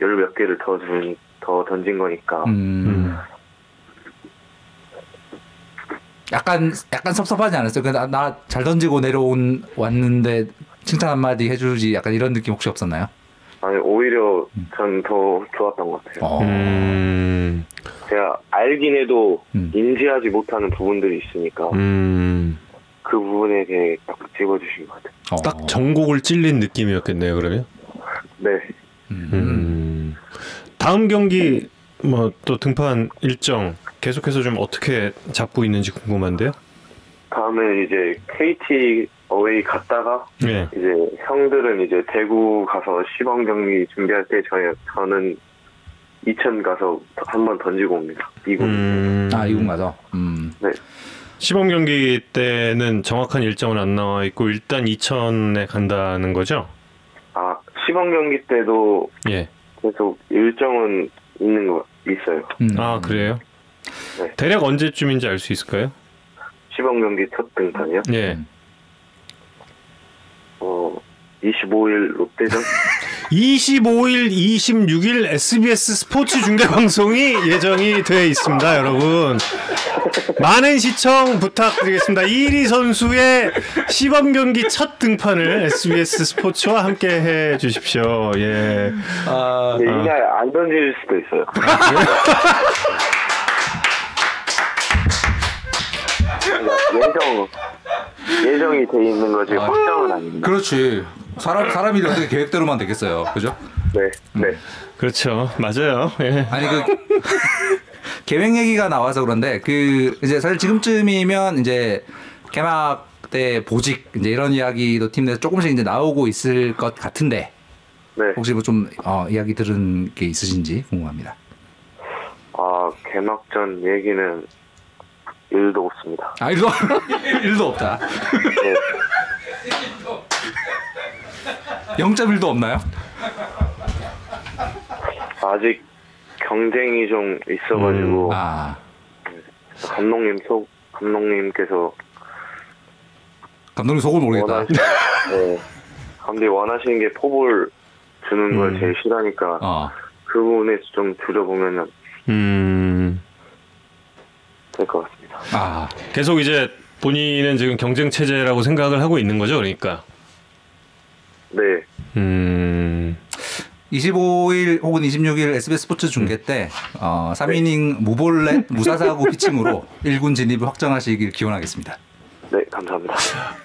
열몇 개를 더 주니, 더 던진 거니까. 음. 약간 약간 섭섭하지 않았어요? 나잘 던지고 내려온 왔는데 칭찬 한마디 해주지 약간 이런 느낌 혹시 없었나요? 아니, 오히려 전 더 좋았던 것 같아요. 어. 음. 제가 알긴 해도 음. 인지하지 못하는 부분들이 있으니까 음. 그 부분에 대해 딱 집어주신 것 같아요. 어. 딱 전곡을 찔린 느낌이었겠네요. 그러면. 네. 음. 음. 다음 경기 뭐 또 등판 일정 계속해서 좀 어떻게 잡고 있는지 궁금한데요. 다음에 이제 KT 어웨이 갔다가 예. 이제 형들은 이제 대구 가서 시범 경기 준비할 때 저희 저는 이천 가서 한 번 던지고 옵니다. 이군. 음. 아 이군 가서. 음. 네. 시범 경기 때는 정확한 일정은 안 나와 있고 일단 2천에 간다는 거죠? 아 시범 경기 때도 예. 계속 일정은 있는 거 있어요. 음. 아 그래요? 네. 대략 언제쯤인지 알 수 있을까요? 시범 경기 첫 등판이요. 예. 어 25일 롯데전. 25일, 26일 SBS 스포츠 중계 방송이 예정이 돼 있습니다, 여러분. 많은 시청 부탁드리겠습니다. 이리 선수의 시범 경기 첫 등판을 SBS 스포츠와 함께 해 주십시오. 예. 아, 근데 이날 안 던질 수도 있어요. 예정 예정이 돼 있는 거지 확정은 아닙니다. 그렇지. 사람 사람이 어떻게 계획대로만 되겠어요, 그죠? 네, 네. 그렇죠. 맞아요. 예. 아니 그 계획 얘기가 나와서 그런데 그 이제 사실 지금쯤이면 이제 개막 때 보직 이제 이런 이야기도 팀 내에서 조금씩 이제 나오고 있을 것 같은데 네. 혹시 뭐 좀 어, 이야기 들은 게 있으신지 궁금합니다. 아 개막전 얘기는 일도 없습니다. 아 일도 일도 없다. 네. 0.1도 없나요? 아직 경쟁이 좀 있어가지고 아 감독님 속 감독님께서 감독님 속을 모르겠다. 원하, 네. 감독이 원하시는 게 포볼 주는 걸 음. 제일 싫어하니까 어. 그 부분에 좀 줄여보면 음. 될것 같습니다. 아 계속 이제 본인은 지금 경쟁 체제라고 생각을 하고 있는 거죠, 그러니까. 네, 음. 25일 혹은 26일 SBS 스포츠 중계 때 어, 3이닝 무볼넷 무사사구 피칭으로 1군 진입을 확정하시길 기원하겠습니다. 네 감사합니다.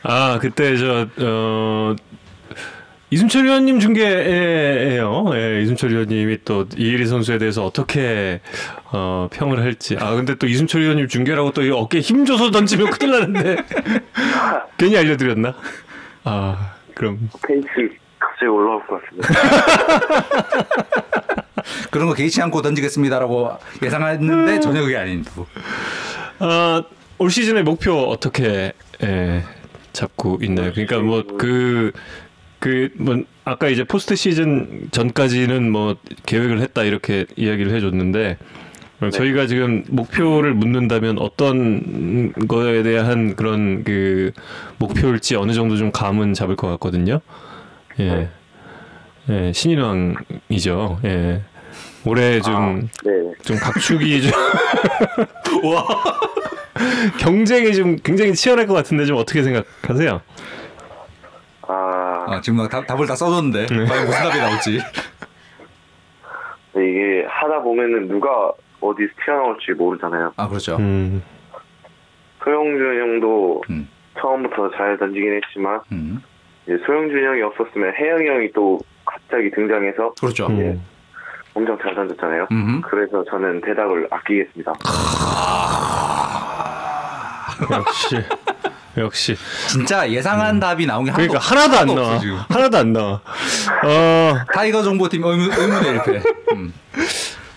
아, 그때 저 어. 이순철 위원님 중계예요. 예, 이순철 위원님이 또 이의리 선수에 대해서 어떻게 어, 평을 할지. 아 근데 또 이순철 위원님 중계라고 또이 어깨에 힘 줘서 던지면 큰일 나는데 괜히 알려드렸나? 아 그럼 페이스 갑자기 올라올 것 같습니다. 그런 거 개의치 않고 던지겠습니다라고 예상했는데 전혀 그게 아닌 두. 어, 올 시즌의 목표 어떻게 예, 잡고 있나요? 그러니까 뭐 그 그 뭐 아까 이제 포스트 시즌 전까지는 뭐 계획을 했다 이렇게 이야기를 해줬는데 어, 저희가 지금 목표를 묻는다면 어떤 거에 대한 그런 그 목표일지 어느 정도 좀 감은 잡을 것 같거든요. 예, 예 신인왕이죠. 예. 올해 좀좀 네. 각축이 좀 와. 경쟁이 좀 굉장히 치열할 것 같은데 좀 어떻게 생각하세요? 아, 아, 지금 막 답, 답을 다 써줬는데 과연 무슨 답이 나올지. 이게 하다 보면은 누가 어디서 튀어나올지 모르잖아요. 아 그렇죠. 음. 소영준 형도 음. 처음부터 잘 던지긴 했지만 음. 이제 소형준 형이 없었으면 혜영이 형이 또 갑자기 등장해서 그렇죠. 예, 엄청 잘 던졌잖아요. 음흠. 그래서 저는 대답을 아끼겠습니다. 역시 역시 진짜 예상한 답이 나온 게 그러니까 하나도, 하나도 안 없어, 나와. 지금. 하나도 안 나와. 어 타이거 정보팀 의문, 의문의 1패. 음.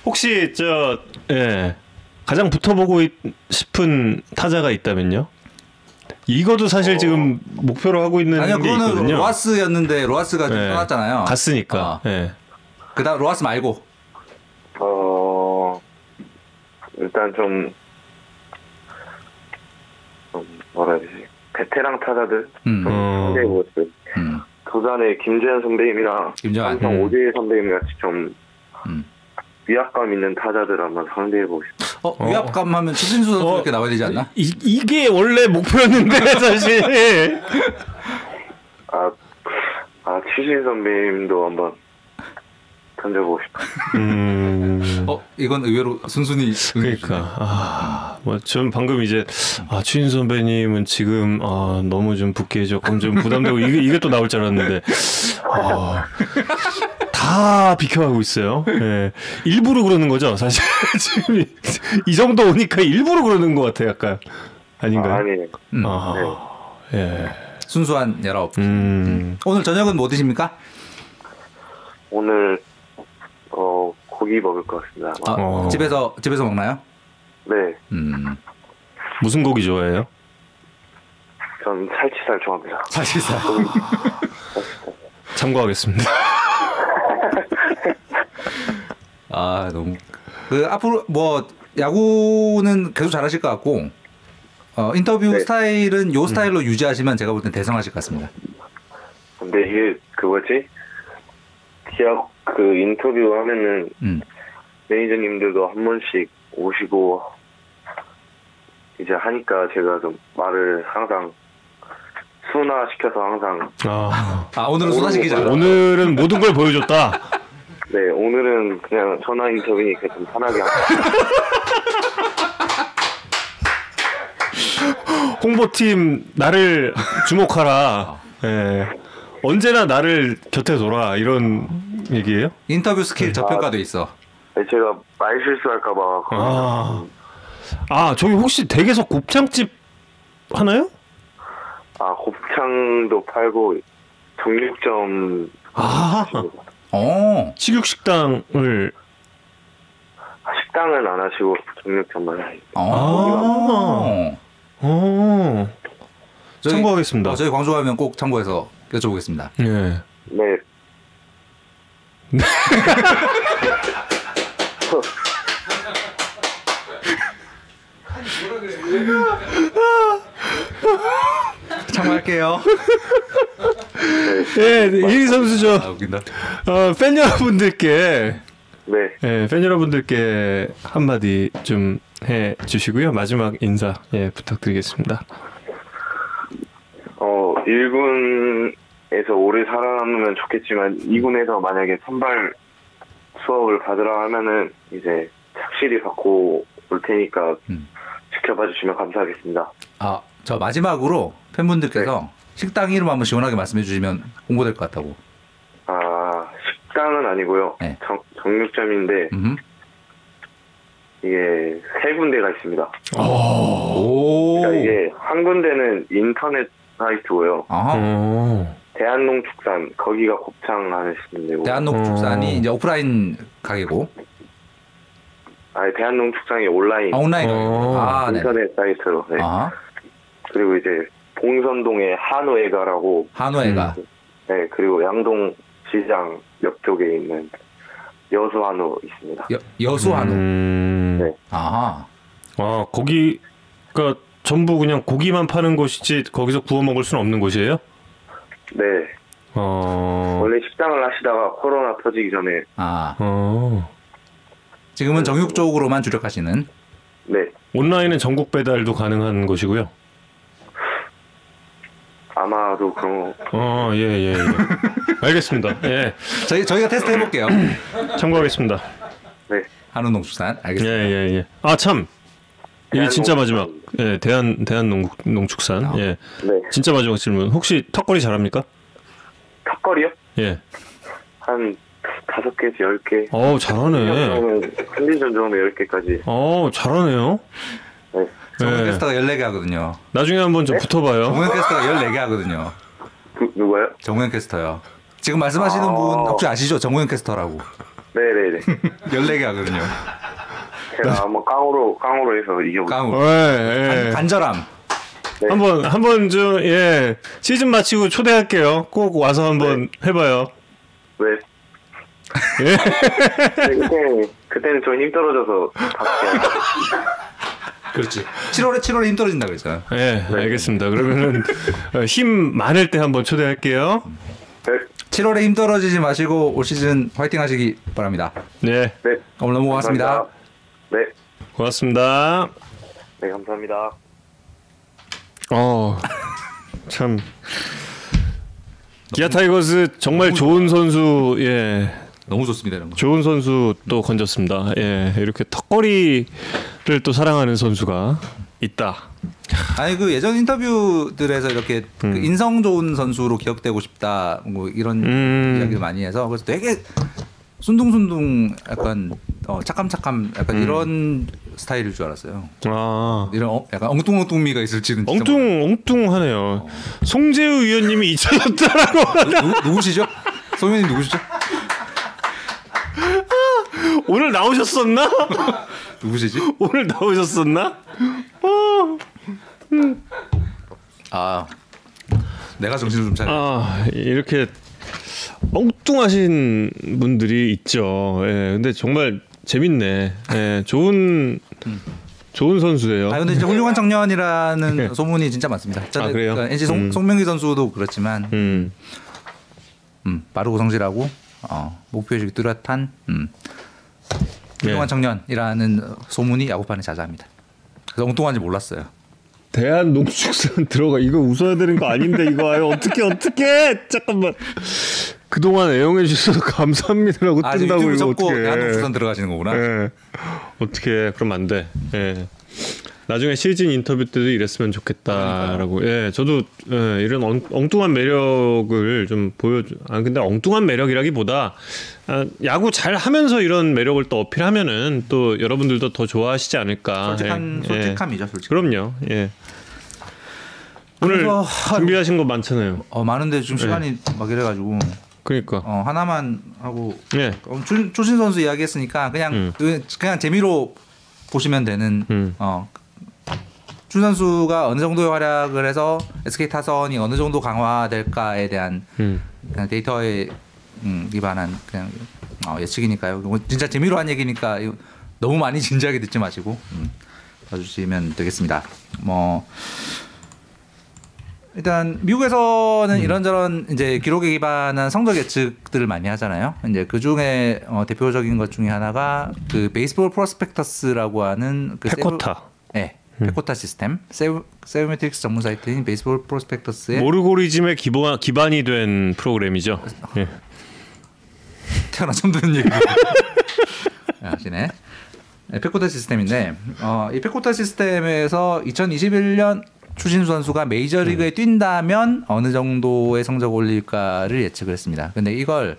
혹시 저 예. 가장 붙어보고 있- 싶은 타자가 있다면요? 이거도 사실 지금 목표로 하고 있는 아니요, 게 그거는 있거든요. 로하스였는데 로하스가 좀 네. 떠났잖아요. 갔으니까. 어. 예. 그다음 로하스 말고. 어 일단 좀, 좀 뭐라 해야 되지 베테랑 타자들 음. 좀 어. 싶어요. 음. 두산의 김재현 선배님이랑 김재환. 삼성 음. 오재일 선배님 같이 좀 음. 위압감 있는 타자들 한번 상대해보고 싶어요. 어, 위압감 하면 추신수 선수 어. 이렇게 나와야 되지 않나? 이, 이게 원래 목표였는데 사실. 아, 아 추신 선배님도 한번 던져보고 싶어요. 음. 어, 이건 의외로 순순히 그러니까 아, 뭐전 방금 이제 아 추인 선배님은 지금 아 너무 좀 붓게 조금 좀 부담되고 이게 이게 또 나올 줄 알았는데 아, 다 비켜가고 있어요. 예. 일부러 그러는 거죠, 사실 지금 이, 이 정도 오니까 일부러 그러는 것 같아, 약간 아닌가요? 아, 아니에요. 음. 아, 예. 순수한 19. 음. 오늘 저녁은 뭐 드십니까? 오늘 어 고기 먹을 것 같습니다. 아. 어. 집에서 집에서 먹나요? 네, 음. 무슨 고기 좋아해요? 전 살치살 좋아합니다. 사실상. 참고하겠습니다. 아, 너무 그 앞으로 뭐 야구는 계속 잘하실 것 같고 어, 인터뷰 네. 스타일은 요 스타일로 유지하시면 제가 볼 땐 대성하실 것 같습니다. 근데 이게 그거지 기업 그 인터뷰 하면은 음. 매니저님들도 한 번씩 오시고 이제 하니까 제가 좀 말을 항상 순화 시켜서 항상 아, 아, 오늘은 소화시키자. 오늘은 모든 걸 보여줬다. 네 오늘은 그냥 전화 인터뷰니까 좀 편하게 홍보팀 나를 주목하라. 예. 언제나 나를 곁에 둬라 이런 얘기예요? 인터뷰 스킬 저평가돼 있어. 네, 제가 말 실수할까봐 아, 아 저기 혹시 댁에서 곱창집 하나요? 아 곱창도 팔고 정육점 아, 어. 식육식당을 식당은 안 하시고 정육점만 하시고 어. 어, 저희- 참고하겠습니다. 어, 저희 광주 가면 꼭 참고해서 여쭤보겠습니다. 예. 네 참고할게요. 예, 이 선수 저 아, 웃긴다. 어, 팬 여러분들께 네. 예, 팬 여러분들께 한마디 좀 해 주시고요. 마지막 인사 예, 부탁드리겠습니다. 어, 1군에서 오래 살아남으면 좋겠지만 2군에서 만약에 선발 수업을 받으라 하면은 이제 착실히 받고 올 테니까 음. 지켜봐 주시면 감사하겠습니다. 아, 저 마지막으로 팬분들께서 식당 이름 한번 시원하게 말씀해 주시면 홍보될 것 같다고. 정육점은 아니고요. 네. 정, 정육점인데 음. 이게 세 군데가 있습니다. 오. 그러니까 이게 한 군데는 인터넷 사이트고요. 아하. 어. 대한농축산 거기가 곱창 하시는 데고. 대한농축산이 이제 오프라인 가게고 아니 대한농축산이 온라인. 아, 온라인. 어. 아, 네. 인터넷 사이트로. 네. 아, 그리고 이제 봉선동에 한우애가라고. 한우애가. 네 그리고 양동 시장 옆 쪽에 있는 여수 한우 있습니다. 여, 여수 한우. 음. 네. 아하. 아 거기가 전부 그냥 고기만 파는 곳이지 거기서 구워 먹을 수는 없는 곳이에요? 네. 어. 원래 식당을 하시다가 코로나 터지기 전에 아. 어. 지금은 정육 쪽으로만 주력하시는. 네 온라인은 전국 배달도 가능한 곳이고요. 아마도 그런 거. 어, 예, 예, 예. 알겠습니다. 예. 저희 저희가 테스트 해볼게요. 참고하겠습니다. 네. 한우농축산. 예, 알겠습니다. 예, 예. 아, 참. 이게 진짜 마지막. 예, 대한 대한 농 농축산. 아. 예. 네. 진짜 마지막 질문. 혹시 턱걸이 잘합니까? 턱걸이요? 예. 한 다섯 개에서 열 개. 어우, 잘하네. 컨디션 좋으면 열 개까지. 어, 잘하네요. 네. 정우영 예. 캐스터가 14개 하거든요. 나중에 한번 좀 붙어봐요. 정우영 캐스터가 14개 하거든요. 그, 누가요? 정우영 캐스터요. 지금 말씀하시는 아. 분 혹시 아시죠? 정우영 캐스터라고. 네네네. 14개 하거든요. 제가 한번 깡으로 깡으로 해서 이겨볼게요. 깡으로. 예, 예. 간, 절함 네. 한번 한번 좀 예. 시즌 마치고 초대할게요. 꼭 와서 한번 해봐요. 네. 예. 네, 그때는 그때는 좀힘 떨어져서 갈게요. 그렇지. 7월에 7월에 힘 떨어진다 그랬잖아. 예, 알겠습니다. 그러면은 어, 힘 많을 때 한번 초대할게요. 네. 7월에 힘 떨어지지 마시고 올 시즌 화이팅 하시기 바랍니다. 네, 네. 오늘 너무 고맙습니다. 감사합니다. 네. 고맙습니다. 네 감사합니다. 어, 참. 기아 타이거스 정말 좋은 선수, 예, 너무 좋습니다 이런 거. 좋은 선수 또 건졌습니다. 예, 이렇게 턱걸이를 또 사랑하는 선수가 있다. 아니 그 예전 인터뷰들에서 이렇게 그 인성 좋은 선수로 기억되고 싶다 뭐 이런 음. 이야기를 많이 해서 그래서 되게 순둥순둥 약간 어, 착함착함 약간 음. 이런 스타일일 줄 알았어요. 아, 이런 어, 약간 엉뚱엉뚱미가 있을지는 엉뚱 엉뚱하네요. 송재우 위원님이 잊혀졌다라고. 누, 누구시죠? 소민님 누구시죠? 오늘 나오셨었나? 누구시지? 오늘 나오셨었나? 어. 아 내가 정신을 좀 차려. 아 이렇게 엉뚱하신 분들이 있죠. 예, 근데 정말 재밌네. 예, 좋은 좋은 선수예요. 아 근데 진짜 훌륭한 청년이라는 네. 소문이 진짜 많습니다. 저는 아, 그래요? 그러니까 NC 송, 음. 송명기 선수도 그렇지만 음, 음, 빠르고 성실하고 어, 목표의식이 뚜렷한 음, 훌륭한 예. 청년이라는 소문이 야구판에 자자합니다. 그래서 엉뚱한지 몰랐어요. 대한 농축산 들어가 이거 웃어야 되는 거 아닌데 이거 아유 어떻게 어떻게 잠깐만 그동안 애용해 주셔서 감사합니다라고 아 뜬다고 이거 어떻게 대한농축산 들어가시는 거구나. 예. 어떻게 그럼 안 돼. 예. 나중에 시즌 인터뷰 때도 이랬으면 좋겠다라고. 예, 저도 예, 이런 엉, 엉뚱한 매력을 좀 보여줘. 아 근데 엉뚱한 매력이라기보다 아, 야구 잘 하면서 이런 매력을 또 어필하면은 또 여러분들도 더 좋아하시지 않을까. 솔직한 예, 예. 솔직함이죠, 솔직. 그럼요. 예. 오늘 준비하신 거 많잖아요. 어 많은데 지금 시간이 막 이래가지고 그러니까. 어, 하나만 하고 예. 어, 조, 조신 선수 이야기했으니까 그냥 음. 그- 그냥 재미로 보시면 되는 음. 어. 준 선수가 어느 정도의 활약을 해서 SK 타선이 어느 정도 강화될까에 대한 음. 데이터에 음, 기반한 그냥 어, 예측이니까요. 뭐 진짜 재미로 한 얘기니까 너무 많이 진지하게 듣지 마시고 음, 봐주시면 되겠습니다. 뭐 일단 미국에서는 이런저런 이제 기록에 기반한 성적 예측들을 많이 하잖아요. 이제 그 중에 어, 대표적인 것 중에 하나가 그 베이스볼 프로스펙터스라고 하는 그 페코타. 세부- 네, PECOTA 시스템 세이버 sabermetrics 전문 사이트인 Baseball Prospectus의 알고리즘의 기본 기반이 된 프로그램이죠. 예. 태어나 처음 듣는 얘기. 하시네. 네, PECOTA 시스템인데 어, 이 PECOTA 시스템에서 2021년 추신수 선수가 메이저리그에 뛴다면 어느 정도의 성적 을 올릴까를 예측을 했습니다. 근데 이걸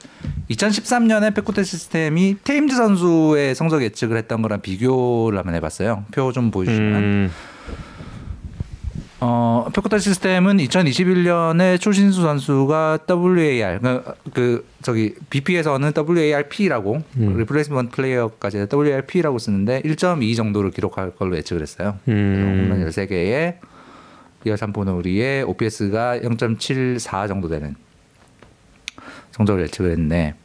2013년에 PECOTA 시스템이 테임즈 선수의 성적 예측을 했던 거랑 비교를 한번 해봤어요. 표 좀 보여주시면. 음, 어, PECOTA 시스템은 2021년에 추신수 선수가 WAR 그, 그 저기 BP에서는 WARP라고 replacement player까지 WARP라고 쓰는데 1.2 정도를 기록할 걸로 예측을 했어요. 음. 홈런 13개에 리어 3포너리에 OPS가 0.74 정도 되는 성적을 예측을 했는데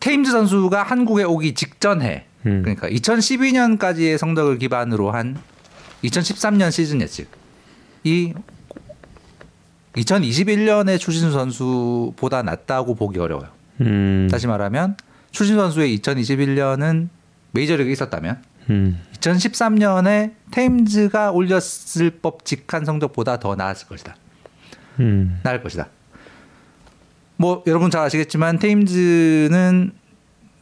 테임즈 선수가 한국에 오기 직전해 음. 그러니까 2012년까지의 성적을 기반으로 한 2013년 시즌 예측이 2021년의 추신수 선수보다 낫다고 보기 어려워요. 음, 다시 말하면 추신수 선수의 2021년은 메이저리그에 있었다면 음, 2013년에 테임즈가 올렸을 법 직한 성적보다 더 나았을 것이다. 음, 나을 것이다. 뭐 여러분 잘 아시겠지만 테임즈는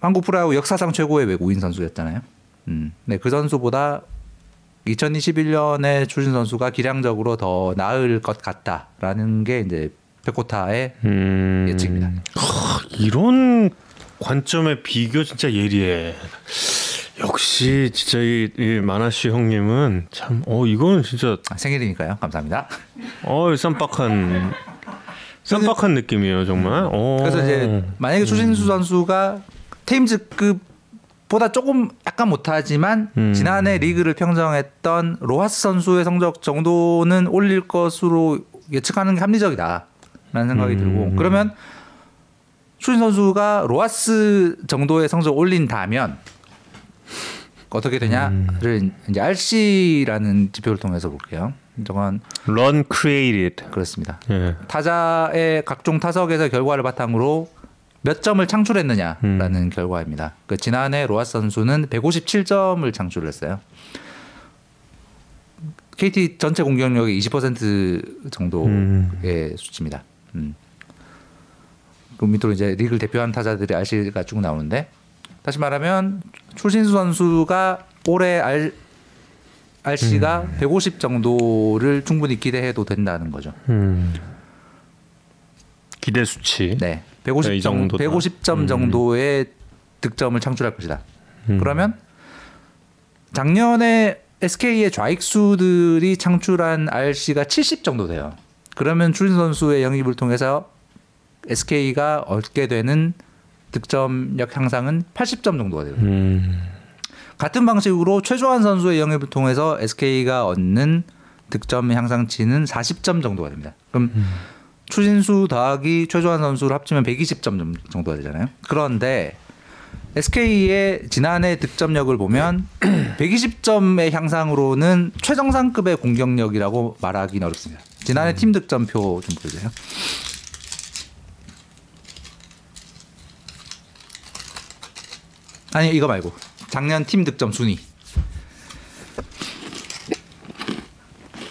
한국 프로야구 역사상 최고의 외국인 선수였잖아요. 음, 네, 그 선수보다 2021년에 추신 선수가 기량적으로 더 나을 것 같다라는 게 이제 페코타의 음. 예측입니다. 하, 이런 관점의 비교 진짜 예리해. 역시 진짜 이, 이 마나씨 형님은 참, 어 이거는 진짜 아, 생일이니까요. 감사합니다. 어 쌈박한 쌈박한 느낌이에요 정말. 어. 그래서 이제 만약에 추신수 선수가 테임즈급 보다 조금 약간 못하지만 음. 지난해 리그를 평정했던 로하스 선수의 성적 정도는 올릴 것으로 예측하는 게 합리적이다라는 생각이 음. 들고 그러면 추신 선수가 로하스 정도의 성적 올린다면 어떻게 되냐를 이제 RC라는 지표를 통해서 볼게요. 저건 run created. 그렇습니다. 예. 타자의 각종 타석에서 결과를 바탕으로 몇 점을 창출했느냐라는 음. 결과입니다. 그 지난해 로하스 선수는 157점을 창출했어요. KT 전체 공격력의 20% 정도의 음. 수치입니다. 음. 그 밑으로 이제 리그를 대표하는 타자들이 RC가 쭉 나오는데 다시 말하면 출신수 선수가 올해 R, RC가 150 정도를 충분히 기대해도 된다는 거죠. 음. 기대 수치. 네. 150이 정, 정도다. 150점 음. 정도의 득점을 창출할 것이다. 음. 그러면 작년에 SK의 좌익수들이 창출한 RC가 70 정도 돼요. 그러면 추진 선수의 영입을 통해서 SK가 얻게 되는 득점력 향상은 80점 정도가 돼요. 음. 같은 방식으로 최조한 선수의 영입을 통해서 SK가 얻는 득점 향상치는 40점 정도가 됩니다. 그럼 추진수 더하기 최조한 선수를 합치면 120점 정도가 되잖아요. 그런데 SK의 지난해 득점력을 보면 120점의 향상으로는 최정상급의 공격력이라고 말하기는 어렵습니다. 지난해 팀 득점표 좀 보여주세요. 아니 이거 말고 작년 팀 득점 순위.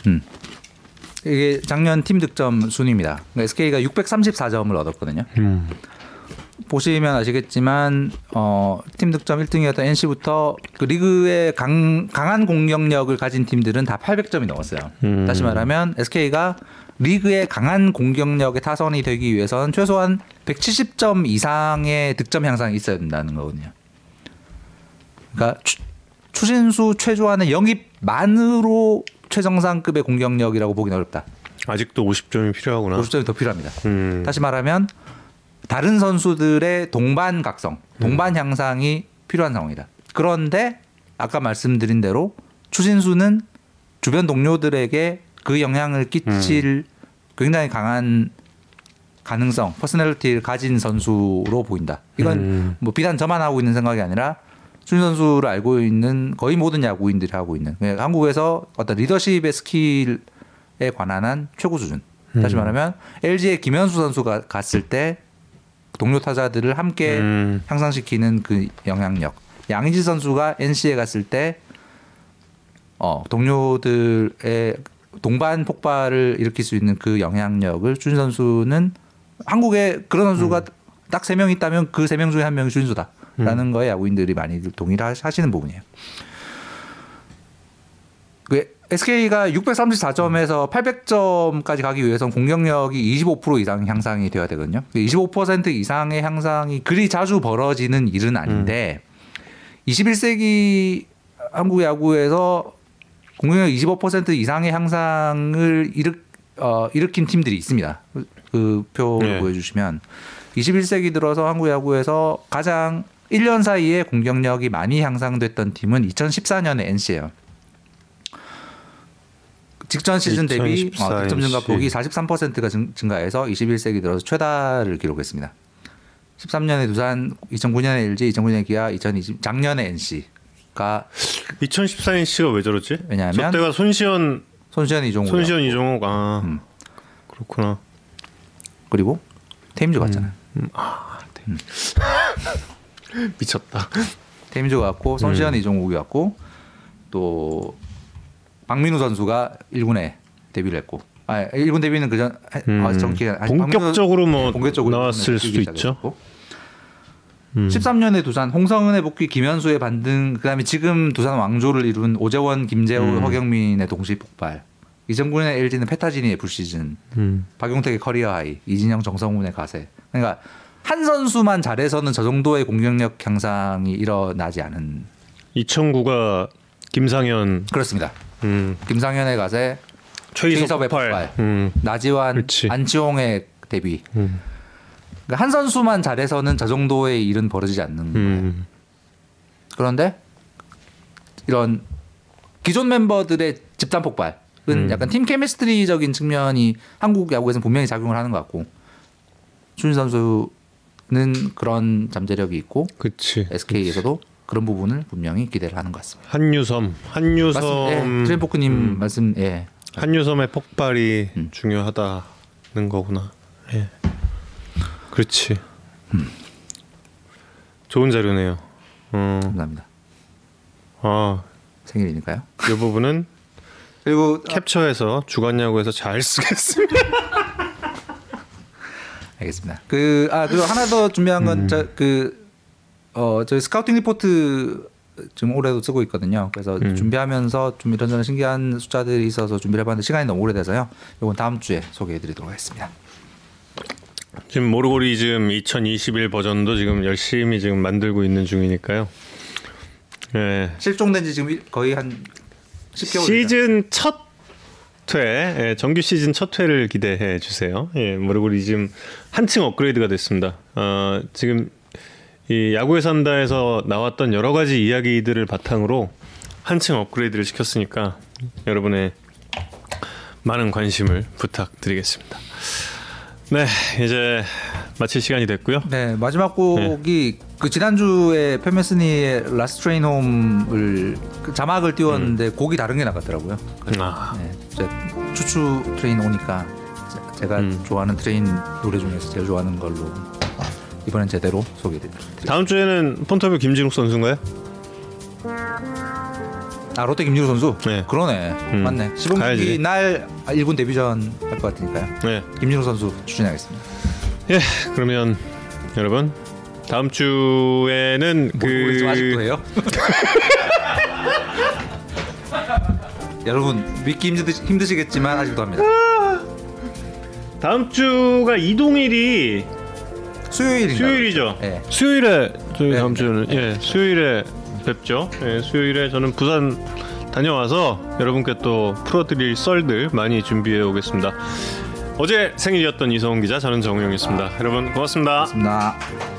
음. 이게 작년 팀 득점 순위입니다. SK가 634점을 얻었거든요. 음. 보시면 아시겠지만 어, 팀 득점 1등이었던 NC부터 그 리그의 강, 강한 공격력을 가진 팀들은 다 800점이 넘었어요. 음. 다시 말하면 SK가 리그의 강한 공격력의 타선이 되기 위해서는 최소한 170점 이상의 득점 향상이 있어야 된다는 거거든요. 그러니까 추, 추신수 최조한의 영입만으로 최정상급의 공격력이라고 보기는 어렵다. 아직도 50점이 필요하구나. 50점이 더 필요합니다. 음. 다시 말하면 다른 선수들의 동반 각성, 동반 향상이 필요한 상황이다. 그런데 아까 말씀드린 대로 추신수는 주변 동료들에게 그 영향을 끼칠 굉장히 강한 가능성, personality를 가진 선수로 보인다. 이건 음. 뭐 비단 저만 하고 있는 생각이 아니라 추신수 선수를 알고 있는 거의 모든 야구인들이 하고 있는 그냥 한국에서 어떤 리더십의 skill에 관한 한 최고 수준. 다시 음. 말하면 LG의 김현수 선수가 갔을 때 동료 타자들을 함께 음. 향상시키는 그 영향력. 양의지 선수가 NC에 갔을 때 어, 동료들의 동반 폭발을 일으킬 수 있는 그 영향력을 준 선수는 한국에 그런 선수가 음. 딱세 명 있다면 그 세 명 중에 한 명이 준수다 라는 음. 거에 야구인들이 많이 동의를 하시는 부분이에요. 그 SK가 634점에서 800점까지 가기 위해서는 공격력이 25% 이상 향상이 되어야 되거든요. 25% 이상의 향상이 그리 자주 벌어지는 일은 아닌데 21세기 한국 야구에서 공격력 25% 이상의 향상을 일으, 어, 일으킨 팀들이 있습니다. 그 표를 네. 보여주시면 21세기 들어서 한국 야구에서 가장 1년 사이에 공격력이 많이 향상됐던 팀은 2014년에 NC예요. 직전 시즌 대비 2014 어, 득점 증가. 폭이 43%가 증, 증가해서 21세기 들어서 최다를 기록했습니다. 13년에 두산, 2009년에 LG, 2009년에 기아, 2020 작년에 NC가 2014년 왜 저렇지? 왜냐하면 저 때가 손시현 손시현 이종욱 손시현 이종욱 아 음. 그렇구나. 그리고 테임즈 갔잖아요. 음, 아, 네. 미쳤다. 테임즈가 왔고 손시현 음. 이종욱이 왔고 또 박민우 선수가 1군에 데뷔를 했고 아 1군 데뷔는 그전 음. 아, 아니, 본격적으로 뭐 본격적으로 나왔을 수도 있죠. 시작했고. 음. 13년에 두산 홍성흔의 복귀 김현수의 반등 그다음에 지금 두산 왕조를 이룬 오재원 김재호 음. 허경민의 동시 폭발 2009년에 LG는 페타지니의 full 시즌 음. 박용택의 career high 이진영 정성훈의 가세 그러니까 한 선수만 잘해서는 저 정도의 공격력 향상이 일어나지 않은 2009가 김상현 그렇습니다 음. 김상현의 가세 최희섭 최희섭의 폭발. 음. 나지완. 안치홍의 데뷔 음. 그러니까 한 선수만 잘해서는 저 정도의 일은 벌어지지 않는 거예요. 음. 그런데 이런 기존 멤버들의 집단 폭발은 음. 약간 팀 케미스트리적인 측면이 한국 야구에서는 분명히 작용을 하는 것 같고 추신 선수 는 그런 잠재력이 있고 그치. SK에서도 그런 부분을 분명히 기대를 하는 것 같습니다. 한유섬, 한유섬. 예, 트렌포크님 음. 말씀 예. 한유섬의 폭발이 음. 중요하다는 거구나. 예. 그렇지. 음. 좋은 자료네요. 어, 감사합니다. 아, 생일이니까요. 이 부분은 그리고 캡처해서 주간야구에서 잘 쓰겠습니다. 알겠습니다. 그 아 그리고 하나 더 준비한 음. 건저그 어 저희 스카우팅 리포트 지금 올해도 쓰고 있거든요. 그래서 음. 준비하면서 좀 이런저런 신기한 숫자들이 있어서 준비를 해봤는데 시간이 너무 오래돼서요. 이건 다음 주에 소개해드리도록 하겠습니다. 지금 모르고리즘 2021 버전도 지금 열심히 지금 만들고 있는 중이니까요. 예. 실종된 지 지금 일- 거의 한 10개월 시즌 첫 회, 예, 정규 시즌 첫 회를 기대해 주세요. 예, 모르고리즘 한층 업그레이드가 됐습니다. 어, 지금 이 야구에 산다에서 나왔던 여러 가지 이야기들을 바탕으로 한층 업그레이드를 시켰으니까 여러분의 많은 관심을 부탁드리겠습니다. 네, 이제 마칠 시간이 됐고요. 네 마지막 곡이 그 지난주에 Pat Metheny의 Last Train Home을 그 자막을 띄웠는데 곡이 다른 게 나갔더라고요. 음. 아, 네, 제 추추 train 오니까 제- 제가 음. 좋아하는 train 노래 중에서 제일 좋아하는 걸로 이번엔 제대로 소개해드립니다. 다음 주에는 폰터뷰 김진욱 선수인가요? 아 롯데 김준호 선수? 네. 그러네. 음. 맞네. 시범 가야지. 경기 날 1군 데뷔전 할 것 같으니까요. 네. 김준호 선수 추천하겠습니다. 예, 그러면 여러분 다음 주에는 그... 우리 좀 아직도 그 해요? 여러분 믿기 힘드, 힘드시 겠지만 아직도 합니다. 다음 주가 이동일이 수요일인가? 수요일이죠. 네. 수요일에 저희 네, 다음 네. 주는 예 수요일에 뵙죠. 예, 수요일에 저는 부산 다녀와서 여러분께 또 풀어드릴 썰들 많이 준비해 오겠습니다. 어제 생일이었던 이성훈 기자, 저는 정우영이었습니다. 여러분 고맙습니다. 고맙습니다.